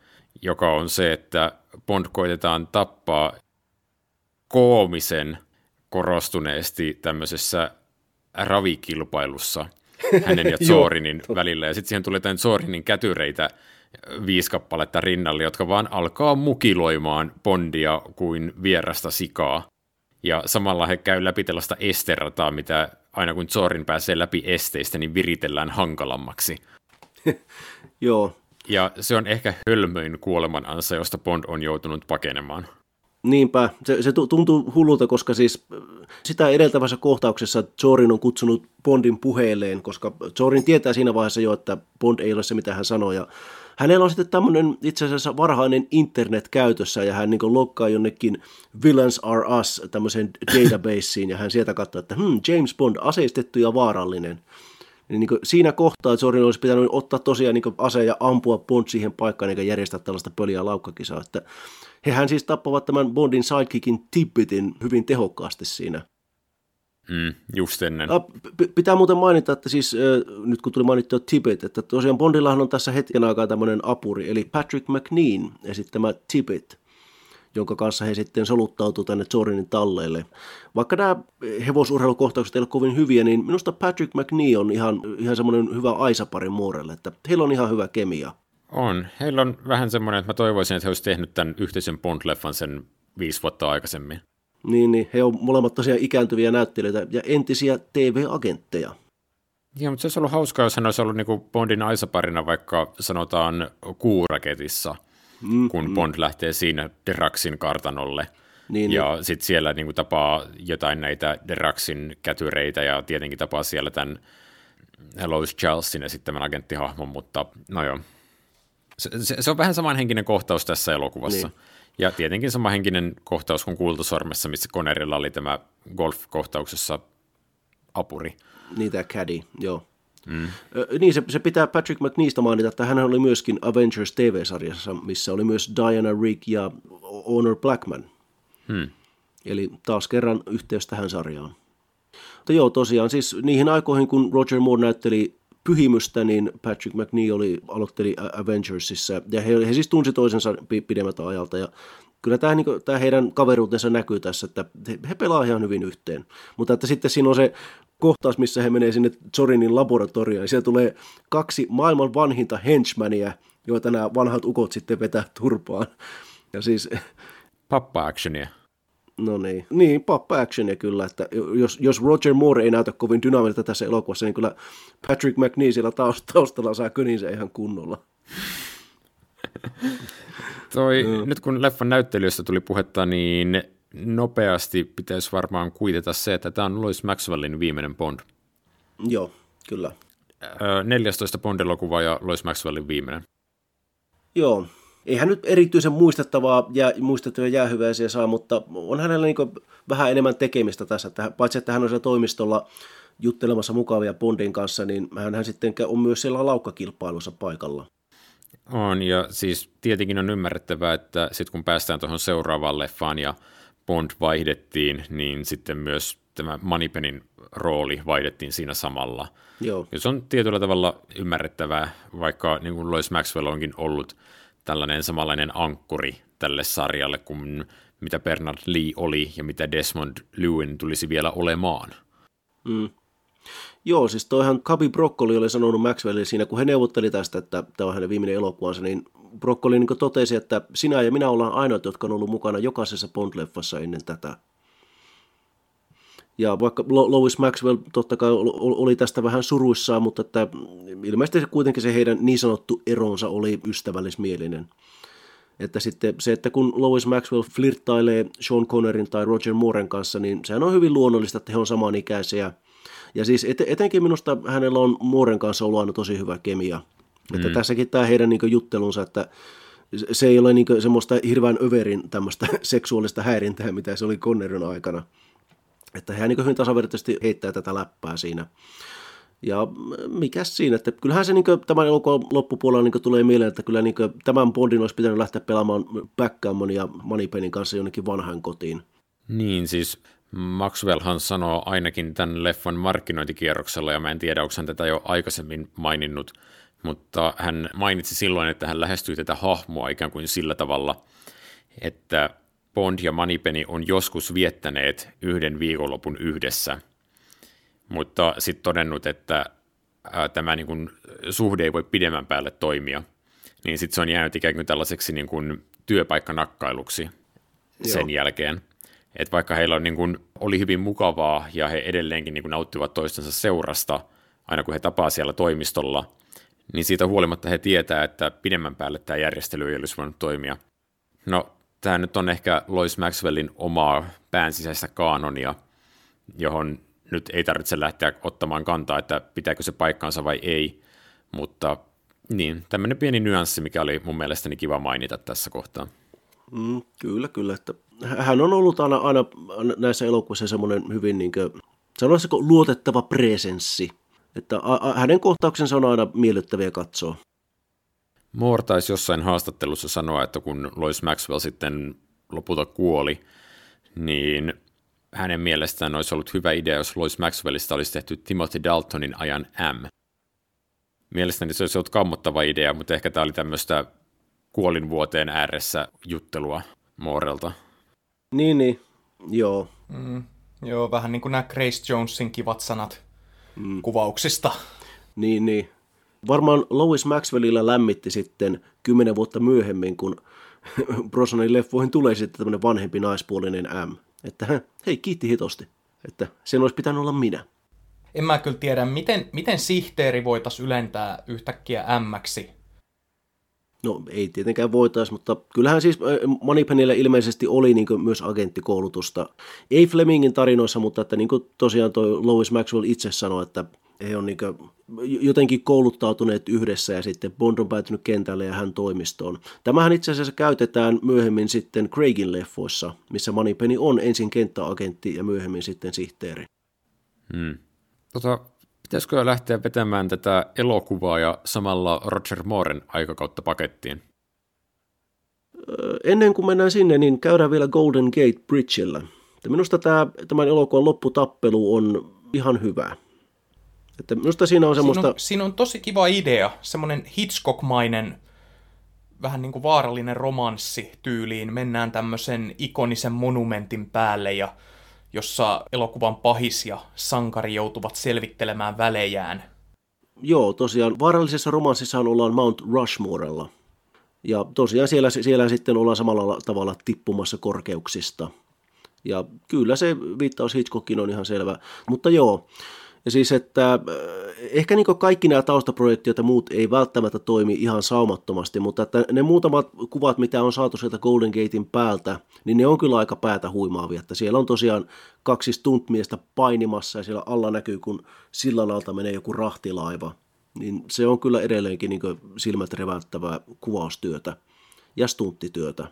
joka on se, että Bond koitetaan tappaa koomisen korostuneesti tämmöisessä ravikilpailussa [laughs] hänen ja Zorinin välillä. Ja sitten siihen tulee tämän Zorinin kätyreitä viisi kappaletta rinnalle, jotka vaan alkaa mukiloimaan Bondia kuin vierasta sikaa. Ja samalla he käy läpi tällaista esterataa, mitä aina kun Zorin pääsee läpi esteistä, niin viritellään hankalammaksi. [laughs] Joo, Ja se on ehkä hölmöin kuoleman ansa, josta Bond on joutunut pakenemaan. Niinpä. Se, se tu- tuntuu hullulta, koska siis sitä edeltävässä kohtauksessa Zorin on kutsunut Bondin puheelleen, koska Zorin tietää siinä vaiheessa jo, että Bond ei ole se, mitä hän sanoo. Ja hänellä on sitten tämmöinen itse asiassa varhainen internet käytössä, ja hän niin lokkaa jonnekin Villains Are Us tämmöiseen databaseen, ja hän sieltä katsoo, että hmm, James Bond, aseistettu ja vaarallinen. Niin, niin siinä kohtaa Zorin olisi pitänyt ottaa tosiaan niin ase ja ampua Bond siihen paikkaan eikä järjestää tällaista pöliä laukkakisaa. Että hehän siis tappavat tämän Bondin sidekickin Tibbitin hyvin tehokkaasti siinä. Mm, just ennen. P- pitää muuten mainita, että siis äh, nyt kun tuli mainittua Tibbet, että tosiaan Bondillahan on tässä hetken aikaa tämmöinen apuri, eli Patrick McNean esittämä Tibbet jonka kanssa he sitten soluttautuu tänne Zorinin talleille. Vaikka nämä hevosurheilukohtaukset eivät ole kovin hyviä, niin minusta Patrick McNee on ihan, ihan semmoinen hyvä aisapari muorelle, että heillä on ihan hyvä kemia. On. Heillä on vähän semmoinen, että mä toivoisin, että he olisivat tehnyt tämän yhteisen Bond-leffan sen viisi vuotta aikaisemmin. Niin, niin he on molemmat tosiaan ikääntyviä näyttelijöitä ja entisiä TV-agentteja. Joo, mutta se olisi ollut hauskaa, jos hän olisi ollut niin Bondin aisaparina vaikka sanotaan kuuraketissa – mm, kun mm. Bond lähtee siinä Deraxin kartanolle. Niin, ja niin. sitten siellä niin kuin, tapaa jotain näitä Deraxin kätyreitä ja tietenkin tapaa siellä tämän Lois Charlesin esittämän agenttihahmon, mutta no joo. Se, se, se on vähän samanhenkinen kohtaus tässä elokuvassa. Niin. Ja tietenkin samanhenkinen kohtaus kuin Kultasormessa, missä Connerilla oli tämä golf-kohtauksessa apuri. Tämä caddy, joo. Mm. Niin, se, se pitää Patrick McNeesta mainita, että hän oli myöskin Avengers TV-sarjassa, missä oli myös Diana Rigg ja Honor Blackman. Hmm. Eli taas kerran yhteys tähän sarjaan. Mutta joo, tosiaan siis niihin aikoihin, kun Roger Moore näytteli pyhimystä, niin Patrick McNee oli, aloitteli Avengersissa, ja he, he siis tunsi toisensa pidemmältä ajalta, ja kyllä tämä, niin kuin, tämä heidän kaveruutensa näkyy tässä, että he, he pelaavat ihan hyvin yhteen. Mutta että sitten siinä on se kohtaus, missä he menee sinne Zorinin laboratorioon, ja siellä tulee kaksi maailman vanhinta henchmania, joita nämä vanhat ukot sitten vetää turpaan. Ja siis... Pappa-actionia. No niin, niin pappa-actionia kyllä, että jos, jos Roger Moore ei näytä kovin dynaamilta tässä elokuvassa, niin kyllä Patrick McNee siellä taustalla saa köninsä ihan kunnolla. Toi, no. Nyt kun leffan näyttelystä tuli puhetta, niin nopeasti pitäisi varmaan kuiteta se, että tämä on Louis Maxwellin viimeinen Bond. Joo, kyllä. 14 Bond-elokuva ja Louis Maxwellin viimeinen. Joo, eihän nyt erityisen muistettavaa ja muistettavia jäähyväisiä saa, mutta on hänellä niin vähän enemmän tekemistä tässä. Että paitsi että hän on siellä toimistolla juttelemassa mukavia Bondin kanssa, niin hän sitten on myös siellä laukkakilpailussa paikalla. On, ja siis tietenkin on ymmärrettävää, että sitten kun päästään tuohon seuraavaan leffaan ja Bond vaihdettiin, niin sitten myös tämä Manipenin rooli vaihdettiin siinä samalla. Joo. Ja se on tietyllä tavalla ymmärrettävää, vaikka niin kuin Lois Maxwell onkin ollut tällainen samanlainen ankkuri tälle sarjalle kuin mitä Bernard Lee oli ja mitä Desmond Lewin tulisi vielä olemaan. Mm. Joo, siis toihan Kabi Broccoli oli sanonut Maxwellille siinä, kun he neuvotteli tästä, että tämä on hänen viimeinen elokuvansa, niin Broccoli niin totesi, että sinä ja minä ollaan ainoat, jotka on ollut mukana jokaisessa Bond-leffassa ennen tätä. Ja vaikka Lois Maxwell totta kai oli tästä vähän suruissaan, mutta että ilmeisesti kuitenkin se heidän niin sanottu eronsa oli ystävällismielinen. Että sitten se, että kun Lois Maxwell flirttailee Sean Connerin tai Roger Mooren kanssa, niin sehän on hyvin luonnollista, että he on samanikäisiä. Ja siis et, etenkin minusta hänellä on Mooren kanssa ollut aina tosi hyvä kemia. Mm. Että tässäkin tämä heidän niin juttelunsa, että se ei ole niin semmoista hirveän överin tämmöistä [laughs] seksuaalista häirintää, mitä se oli Connerin aikana. Että hän niin hyvin tasavertaisesti heittää tätä läppää siinä. Ja mikä siinä, että kyllähän se niin tämän elokuvan loppupuolella niin tulee mieleen, että kyllä niin tämän Bondin olisi pitänyt lähteä pelaamaan Backgammon ja Moneypenin kanssa jonnekin vanhaan kotiin. Niin, siis Maxwellhan sanoo ainakin tämän leffan markkinointikierroksella, ja mä en tiedä, onko hän tätä jo aikaisemmin maininnut, mutta hän mainitsi silloin, että hän lähestyy tätä hahmoa ikään kuin sillä tavalla, että Bond ja Manipeni on joskus viettäneet yhden viikonlopun yhdessä, mutta sitten todennut, että tämä niin kuin, suhde ei voi pidemmän päälle toimia, niin sitten se on jäänyt ikään kuin tällaiseksi niin kuin, työpaikkanakkailuksi sen Joo. jälkeen. Että vaikka heillä on, niin kuin, oli hyvin mukavaa ja he edelleenkin niin kuin, nauttivat toistensa seurasta, aina kun he tapaa siellä toimistolla, niin siitä huolimatta he tietää, että pidemmän päälle tämä järjestely ei olisi voinut toimia. No, tämä nyt on ehkä Lois Maxwellin omaa pään sisäistä kaanonia, johon nyt ei tarvitse lähteä ottamaan kantaa, että pitääkö se paikkaansa vai ei, mutta niin, tämmöinen pieni nyanssi, mikä oli mun mielestäni kiva mainita tässä kohtaa. Mm, kyllä, kyllä. Että hän on ollut aina, aina näissä elokuvissa semmoinen hyvin, niin kuin, sanoisiko luotettava presenssi Että a- a- hänen kohtauksensa on aina miellyttäviä katsoa. Moore taisi jossain haastattelussa sanoa, että kun Lois Maxwell sitten lopulta kuoli, niin hänen mielestään olisi ollut hyvä idea, jos Lois Maxwellista olisi tehty Timothy Daltonin ajan M. Mielestäni se olisi ollut kammottava idea, mutta ehkä tämä oli tämmöistä kuolinvuoteen ääressä juttelua Moorelta. Niin, niin. Joo. Mm, joo, vähän niin kuin nämä Grace Jonesin kivat sanat mm. kuvauksista. Niin, niin. Varmaan Lois Maxwellillä lämmitti sitten kymmenen vuotta myöhemmin, kun [laughs] Brosnanin leffoihin tulee sitten tämmöinen vanhempi naispuolinen M. Että hei, kiitti hitosti. Että sen olisi pitänyt olla minä. En mä kyllä tiedä, miten, miten sihteeri voitaisiin ylentää yhtäkkiä M-ksi. No ei tietenkään voitaisi, mutta kyllähän siis Moneypennyllä ilmeisesti oli niin myös agenttikoulutusta. Ei Flemingin tarinoissa, mutta että niin tosiaan toi Lois Maxwell itse sanoi, että he on niin jotenkin kouluttautuneet yhdessä ja sitten Bond on päätynyt kentälle ja hän toimistoon. Tämähän itse asiassa käytetään myöhemmin sitten Craigin leffoissa, missä Moneypenny on ensin kenttäagentti ja myöhemmin sitten sihteeri. Hmm. Tota, pitäisikö lähteä vetämään tätä elokuvaa ja samalla Roger Mooren aikakautta pakettiin? Ennen kuin mennään sinne, niin käydään vielä Golden Gate Bridgellä. Minusta tämä, tämän elokuvan lopputappelu on ihan hyvä. Että minusta siinä on semmoista... Siinä on, siinä on tosi kiva idea, semmoinen Hitchcock-mainen, vähän niin kuin vaarallinen romanssi tyyliin. Mennään tämmöisen ikonisen monumentin päälle ja jossa elokuvan pahis ja sankari joutuvat selvittelemään välejään. Joo, tosiaan vaarallisessa romanssissa ollaan Mount Rushmorella. Ja tosiaan siellä, siellä sitten ollaan samalla tavalla tippumassa korkeuksista. Ja kyllä se viittaus Hitchcockin on ihan selvä. Mutta joo, ja siis, että äh, ehkä niin kaikki nämä taustaprojektit ja muut ei välttämättä toimi ihan saumattomasti, mutta että ne muutamat kuvat, mitä on saatu sieltä Golden Gatein päältä, niin ne on kyllä aika päätä huimaavia. Että siellä on tosiaan kaksi stuntmiestä painimassa ja siellä alla näkyy, kun sillan alta menee joku rahtilaiva. Niin se on kyllä edelleenkin niin silmät reväyttävää kuvaustyötä ja stunttityötä.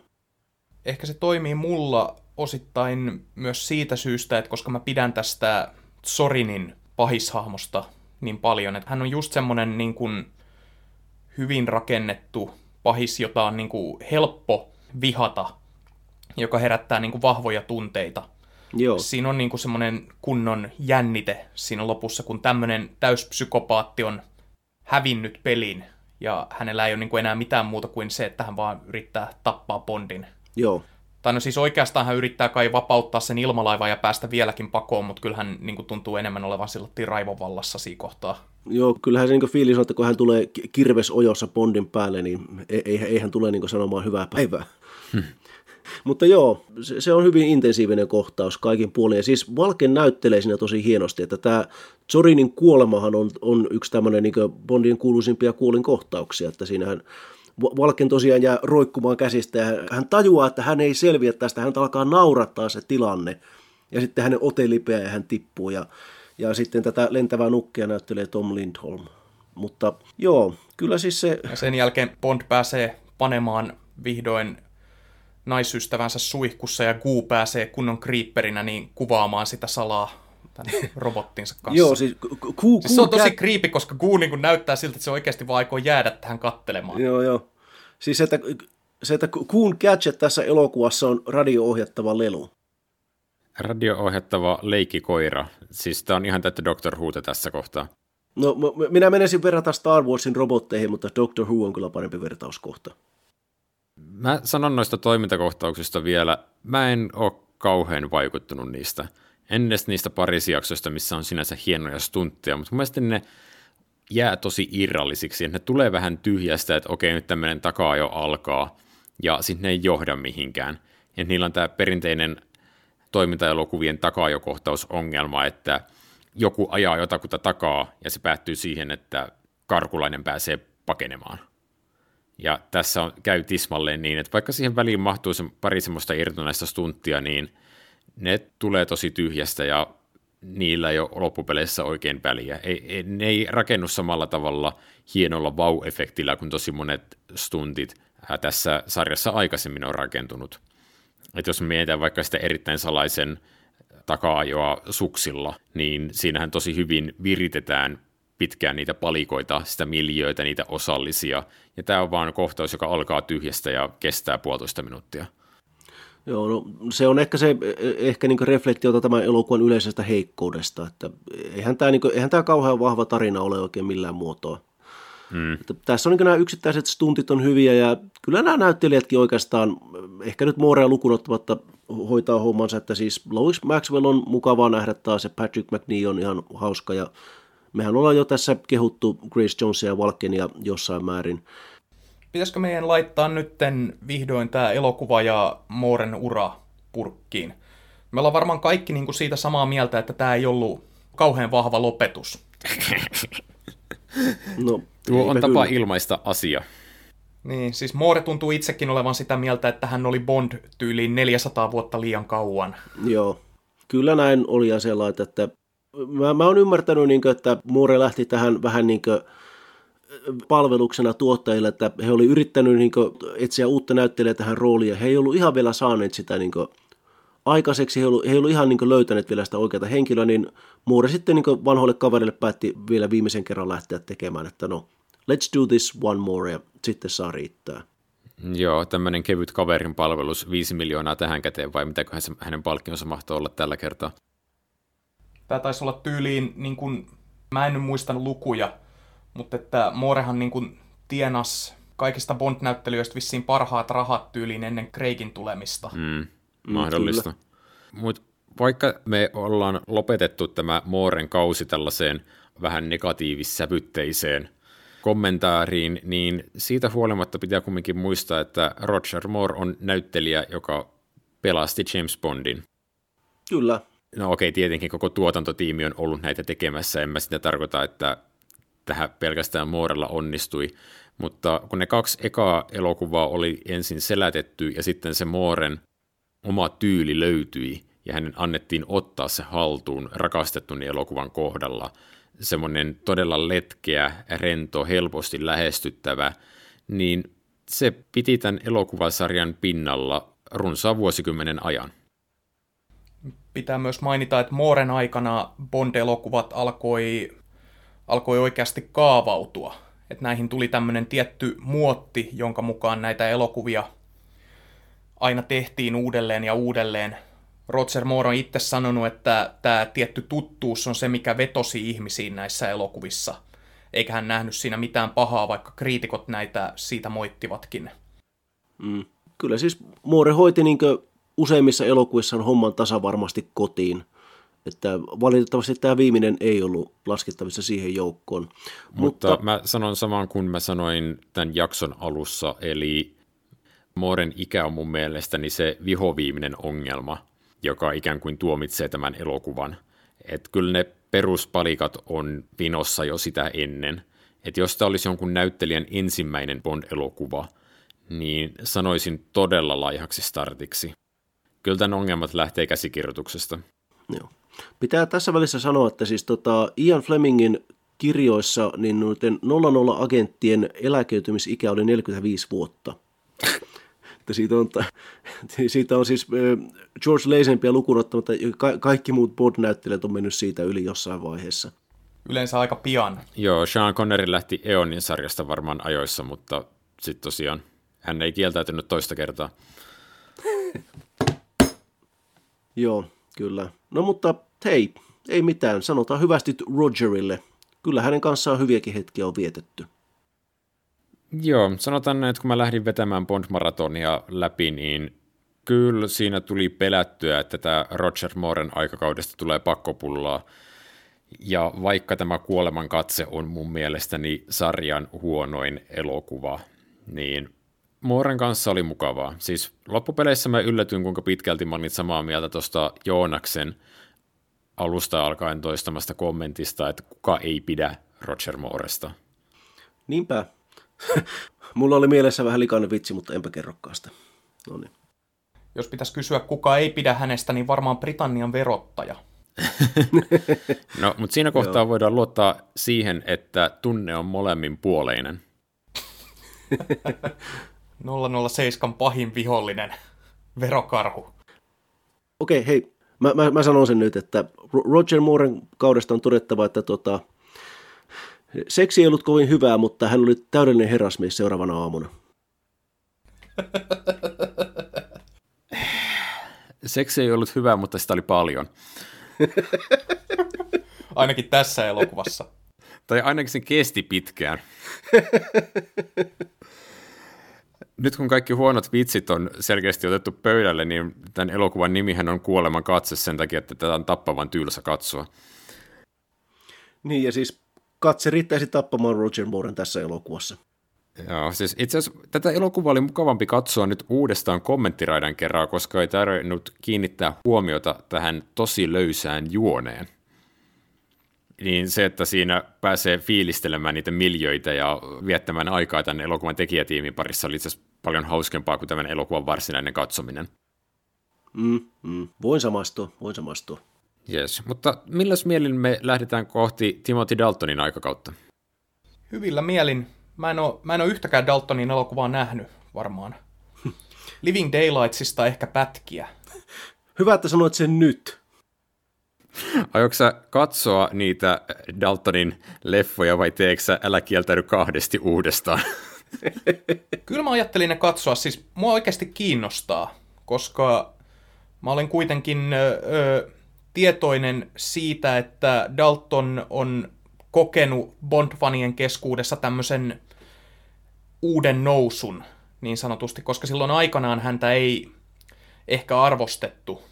Ehkä se toimii mulla osittain myös siitä syystä, että koska mä pidän tästä Sorinin pahishahmosta niin paljon, että hän on just semmoinen niin kuin hyvin rakennettu pahis, jota on niin kuin helppo vihata, joka herättää niin kuin vahvoja tunteita. Joo. Siinä on niin kuin semmoinen kunnon jännite siinä lopussa, kun tämmöinen täyspsykopaatti on hävinnyt pelin ja hänellä ei ole niin kuin enää mitään muuta kuin se, että hän vaan yrittää tappaa Bondin. Joo. Tai no siis oikeastaan hän yrittää kai vapauttaa sen ilmalaivan ja päästä vieläkin pakoon, mutta kyllähän niin kuin tuntuu enemmän olevan sillä raivovallassa siinä kohtaa. Joo, kyllähän se niin fiilis on, että kun hän tulee kirvesojossa Bondin päälle, niin ei, ei, ei hän tule niin sanomaan hyvää päivää. Hmm. [laughs] Mutta joo, se, se on hyvin intensiivinen kohtaus kaikin puolin. Ja siis Valken näyttelee siinä tosi hienosti, että tämä Zorinin kuolemahan on, on yksi tämmöinen niin Bondin kuuluisimpia kuolinkohtauksia, että siinähän Valken tosiaan jää roikkumaan käsistä ja hän tajuaa, että hän ei selviä tästä, hän alkaa naurattaa se tilanne. Ja sitten hänen ote lipeää ja hän tippuu. Ja, ja sitten tätä lentävää nukkia näyttelee Tom Lindholm. Mutta joo, kyllä siis se... Ja sen jälkeen Bond pääsee panemaan vihdoin naisystävänsä suihkussa ja Guu pääsee kunnon kriipperinä niin kuvaamaan sitä salaa tämän robottinsa kanssa. Joo, siis, ku, siis se on tosi kriipi, koska Gu niin näyttää siltä, että se oikeasti vaan aikoo jäädä tähän kattelemaan. Joo, joo. Siis se, että, se, että Kuun Gadget tässä elokuvassa on radio-ohjattava lelu. Radio-ohjattava leikkikoira. Siis tämä on ihan täyttä Doctor Whota tässä kohtaa. No, minä menisin verrata Star Warsin robotteihin, mutta Doctor Who on kyllä parempi vertauskohta. Mä sanon noista toimintakohtauksista vielä. Mä en ole kauhean vaikuttunut niistä – en edes niistä parisijaksoista, missä on sinänsä hienoja stuntteja, mutta mun mielestä ne jää tosi irrallisiksi, että ne tulee vähän tyhjästä, että okei, nyt tämmöinen takaa jo alkaa, ja sitten ne ei johda mihinkään. Ja niillä on tämä perinteinen toimintaelokuvien takajokohtausongelma, että joku ajaa jotakuta takaa, ja se päättyy siihen, että karkulainen pääsee pakenemaan. Ja tässä on, käy tismalleen niin, että vaikka siihen väliin mahtuu se pari semmoista irtonaista stunttia, niin – ne tulee tosi tyhjästä ja niillä ei ole loppupeleissä oikein väliä. Ei, ei, ne ei rakennu samalla tavalla hienolla vau-efektillä kuin tosi monet stuntit tässä sarjassa aikaisemmin on rakentunut. Et jos mietitään vaikka sitä erittäin salaisen taka suksilla, niin siinähän tosi hyvin viritetään pitkään niitä palikoita, sitä miljöitä, niitä osallisia. Ja tämä on vaan kohtaus, joka alkaa tyhjästä ja kestää puolitoista minuuttia. Joo, no, se on ehkä se ehkä niin reflektiota tämän elokuvan yleisestä heikkoudesta, että eihän tämä, niin kuin, eihän tämä kauhean vahva tarina ole oikein millään muotoa. Mm. Tässä on niin nämä yksittäiset stuntit on hyviä ja kyllä nämä näyttelijätkin oikeastaan, ehkä nyt Moorea lukunottamatta hoitaa hommansa, että siis Lois Maxwell on mukavaa nähdä taas ja Patrick McNee on ihan hauska ja mehän ollaan jo tässä kehuttu Grace Jonesia ja Walkenia jossain määrin. Pitäisikö meidän laittaa nytten vihdoin tämä elokuva ja Mooren ura purkkiin? Me ollaan varmaan kaikki niin kuin siitä samaa mieltä, että tämä ei ollut kauhean vahva lopetus. No, Tuo on tapa kyllä. ilmaista asia. Niin, siis Moore tuntuu itsekin olevan sitä mieltä, että hän oli Bond-tyyliin 400 vuotta liian kauan. Joo, kyllä näin oli ja sellainen, että mä, mä oon ymmärtänyt, niin kuin, että Moore lähti tähän vähän niin kuin, palveluksena tuottajille, että he oli yrittänyt niin kuin, etsiä uutta näyttelijää tähän rooliin, ja he ei ollut ihan vielä saaneet sitä niin kuin, aikaiseksi, he ei ollut, he ei ollut ihan niin kuin, löytäneet vielä sitä oikeaa henkilöä, niin Moore sitten niin vanhoille kaverille päätti vielä viimeisen kerran lähteä tekemään, että no, let's do this one more, ja sitten saa riittää. Joo, tämmöinen kevyt kaverin palvelus, viisi miljoonaa tähän käteen, vai mitäköhän se, hänen palkkionsa mahtoi olla tällä kertaa? Tämä taisi olla tyyliin, niin kuin, mä en nyt muistanut lukuja, mutta että Moorehan niin kuin tienas kaikista Bond-näyttelijöistä vissiin parhaat rahat tyyliin ennen Craigin tulemista. Mm, mahdollista. Mutta vaikka me ollaan lopetettu tämä Mooren kausi tällaiseen vähän negatiivissävytteiseen kommentaariin, niin siitä huolimatta pitää kumminkin muistaa, että Roger Moore on näyttelijä, joka pelasti James Bondin. Kyllä. No okei, okay, tietenkin koko tuotantotiimi on ollut näitä tekemässä, en mä sitä tarkoita, että tähän pelkästään Moorella onnistui, mutta kun ne kaksi ekaa elokuvaa oli ensin selätetty ja sitten se Mooren oma tyyli löytyi ja hänen annettiin ottaa se haltuun rakastettun elokuvan kohdalla, semmoinen todella letkeä, rento, helposti lähestyttävä, niin se piti tämän elokuvasarjan pinnalla runsaan vuosikymmenen ajan. Pitää myös mainita, että Mooren aikana Bond-elokuvat alkoi alkoi oikeasti kaavautua. Että näihin tuli tämmöinen tietty muotti, jonka mukaan näitä elokuvia aina tehtiin uudelleen ja uudelleen. Roger Moore on itse sanonut, että tämä tietty tuttuus on se, mikä vetosi ihmisiin näissä elokuvissa. Eikä hän nähnyt siinä mitään pahaa, vaikka kriitikot näitä siitä moittivatkin. Mm. Kyllä siis Moore hoiti niin useimmissa elokuvissa homman tasavarmasti kotiin. Että valitettavasti tämä viimeinen ei ollut laskettavissa siihen joukkoon. Mutta, Mutta mä sanon saman kuin mä sanoin tämän jakson alussa, eli Mooren ikä on mun mielestäni se vihoviiminen ongelma, joka ikään kuin tuomitsee tämän elokuvan. Että kyllä ne peruspalikat on vinossa jo sitä ennen. Että jos tämä olisi jonkun näyttelijän ensimmäinen Bond-elokuva, niin sanoisin todella laihaksi startiksi. Kyllä tämän ongelmat lähtee käsikirjoituksesta. Joo. Pitää tässä välissä sanoa, että siis tota Ian Flemingin kirjoissa niin noiden 00-agenttien eläköitymisikä oli 45 vuotta. että siitä, on, [laughs] siitä on siis George Lazenbia lukuun ottamatta ka- kaikki muut Bond-näyttelijät on mennyt siitä yli jossain vaiheessa. Yleensä aika pian. Joo, Sean Connery lähti Eonin sarjasta varmaan ajoissa, mutta sitten tosiaan hän ei kieltäytynyt toista kertaa. [laughs] Joo, Kyllä. No mutta hei, ei mitään. Sanotaan hyvästi Rogerille. Kyllä hänen kanssaan hyviäkin hetkiä on vietetty. Joo, sanotaan näin, että kun mä lähdin vetämään Bond-maratonia läpi, niin kyllä siinä tuli pelättyä, että tämä Roger Mooren aikakaudesta tulee pakkopullaa. Ja vaikka tämä Kuoleman katse on mun mielestäni sarjan huonoin elokuva, niin Mooren kanssa oli mukavaa. Siis loppupeleissä mä yllätyin, kuinka pitkälti mä olin samaa mieltä tuosta Joonaksen alusta alkaen toistamasta kommentista, että kuka ei pidä Roger Mooresta. Niinpä. [laughs] Mulla oli mielessä vähän likainen vitsi, mutta enpä kerrokaan sitä. No niin. Jos pitäisi kysyä, kuka ei pidä hänestä, niin varmaan Britannian verottaja. [laughs] no, mutta siinä kohtaa voidaan luottaa siihen, että tunne on molemmin puoleinen. [laughs] 007 pahin vihollinen, verokarhu. Okei, okay, hei, mä, mä, mä sanon sen nyt, että Roger Mooren kaudesta on todettava, että tota, Seksi ei ollut kovin hyvää, mutta hän oli täydellinen herrasmies seuraavana aamuna. Seksi ei ollut hyvää, mutta sitä oli paljon. [laughs] Ainakin tässä elokuvassa. Tai ainakin se kesti pitkään. [laughs] Nyt kun kaikki huonot vitsit on selkeästi otettu pöydälle, niin tämän elokuvan nimihän on Kuoleman katse sen takia, että tätä on tappavan tylsä katsoa. Niin, ja siis katse riittäisi tappamaan Roger Mooren tässä elokuvassa. Joo, siis itse asiassa tätä elokuvaa oli mukavampi katsoa nyt uudestaan kommenttiraidan kerran, koska ei tarvinnut kiinnittää huomiota tähän tosi löysään juoneen. Niin se, että siinä pääsee fiilistelemään niitä miljöitä ja viettämään aikaa tämän elokuvan tekijätiimin parissa oli itse asiassa paljon hauskempaa kuin tämän elokuvan varsinainen katsominen. Mm, mm. Voin samastua, voin samastua. Yes, mutta milläs mielin me lähdetään kohti Timothy Daltonin aikakautta? Hyvillä mielin. Mä en ole, mä en ole yhtäkään Daltonin elokuvaa nähnyt varmaan. [laughs] Living Daylightsista ehkä pätkiä. Hyvä, että sanoit sen nyt. Aiotko sä katsoa niitä Daltonin leffoja vai teekö sä Älä kieltäydy kahdesti uudestaan? [laughs] Kyllä mä ajattelin ne katsoa, siis mua oikeasti kiinnostaa, koska mä olen kuitenkin ö, tietoinen siitä, että Dalton on kokenut Bond-fanien keskuudessa tämmöisen uuden nousun, niin sanotusti, koska silloin aikanaan häntä ei ehkä arvostettu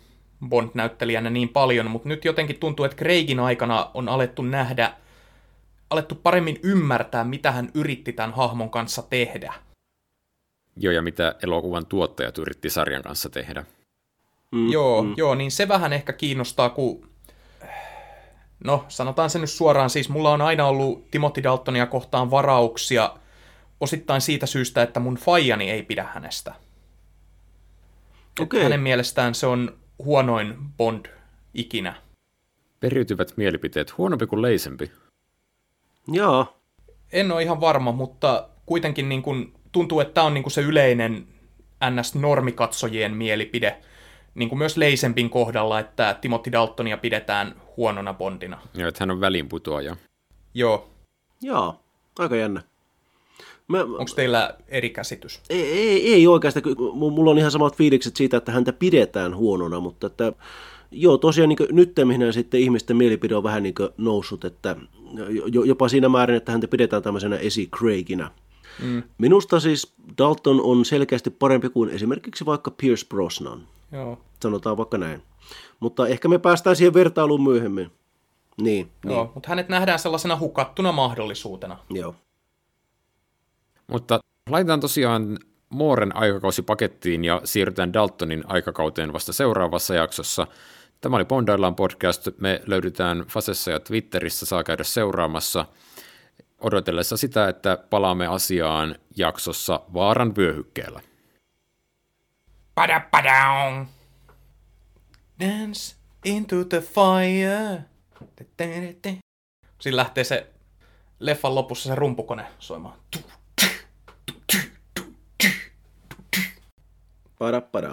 Bond-näyttelijänä niin paljon, mutta nyt jotenkin tuntuu, että Craigin aikana on alettu nähdä, alettu paremmin ymmärtää, mitä hän yritti tämän hahmon kanssa tehdä. Joo, ja mitä elokuvan tuottajat yritti sarjan kanssa tehdä. Mm, joo, mm. joo, niin se vähän ehkä kiinnostaa, kun... No, sanotaan se nyt suoraan, siis mulla on aina ollut Timothy Daltonia kohtaan varauksia osittain siitä syystä, että mun faijani ei pidä hänestä. Okay. Hänen mielestään se on huonoin Bond ikinä. Periytyvät mielipiteet, huonompi kuin leisempi. Joo. En ole ihan varma, mutta kuitenkin niin kuin, tuntuu, että tämä on niin kuin se yleinen NS-normikatsojien mielipide, niin kuin myös Leisempin kohdalla, että Timothy Daltonia pidetään huonona Bondina. Joo, että hän on välinputoaja. Joo. Joo, aika jännä. Mä, Onko teillä eri käsitys? Ei, ei, ei oikeastaan. Mulla on ihan samat fiilikset siitä, että häntä pidetään huonona, mutta että, joo, tosiaan niin nyt sitten ihmisten mielipide on vähän niin noussut, että jopa siinä määrin, että häntä pidetään tämmöisenä esi Craiginä. Mm. Minusta siis Dalton on selkeästi parempi kuin esimerkiksi vaikka Pierce Brosnan. Joo. Sanotaan vaikka näin. Mutta ehkä me päästään siihen vertailuun myöhemmin. Niin. Joo, niin. mutta hänet nähdään sellaisena hukattuna mahdollisuutena. Joo. Mutta laitetaan tosiaan Mooren aikakausi pakettiin ja siirrytään Daltonin aikakauteen vasta seuraavassa jaksossa. Tämä oli Bondaillaan podcast. Me löydetään Fasessa ja Twitterissä, saa käydä seuraamassa odotellessa sitä, että palaamme asiaan jaksossa Vaaran vyöhykkeellä. Pada-padaung. Dance into the fire. Siinä lähtee se leffan lopussa se rumpukone soimaan. Para, Parapara.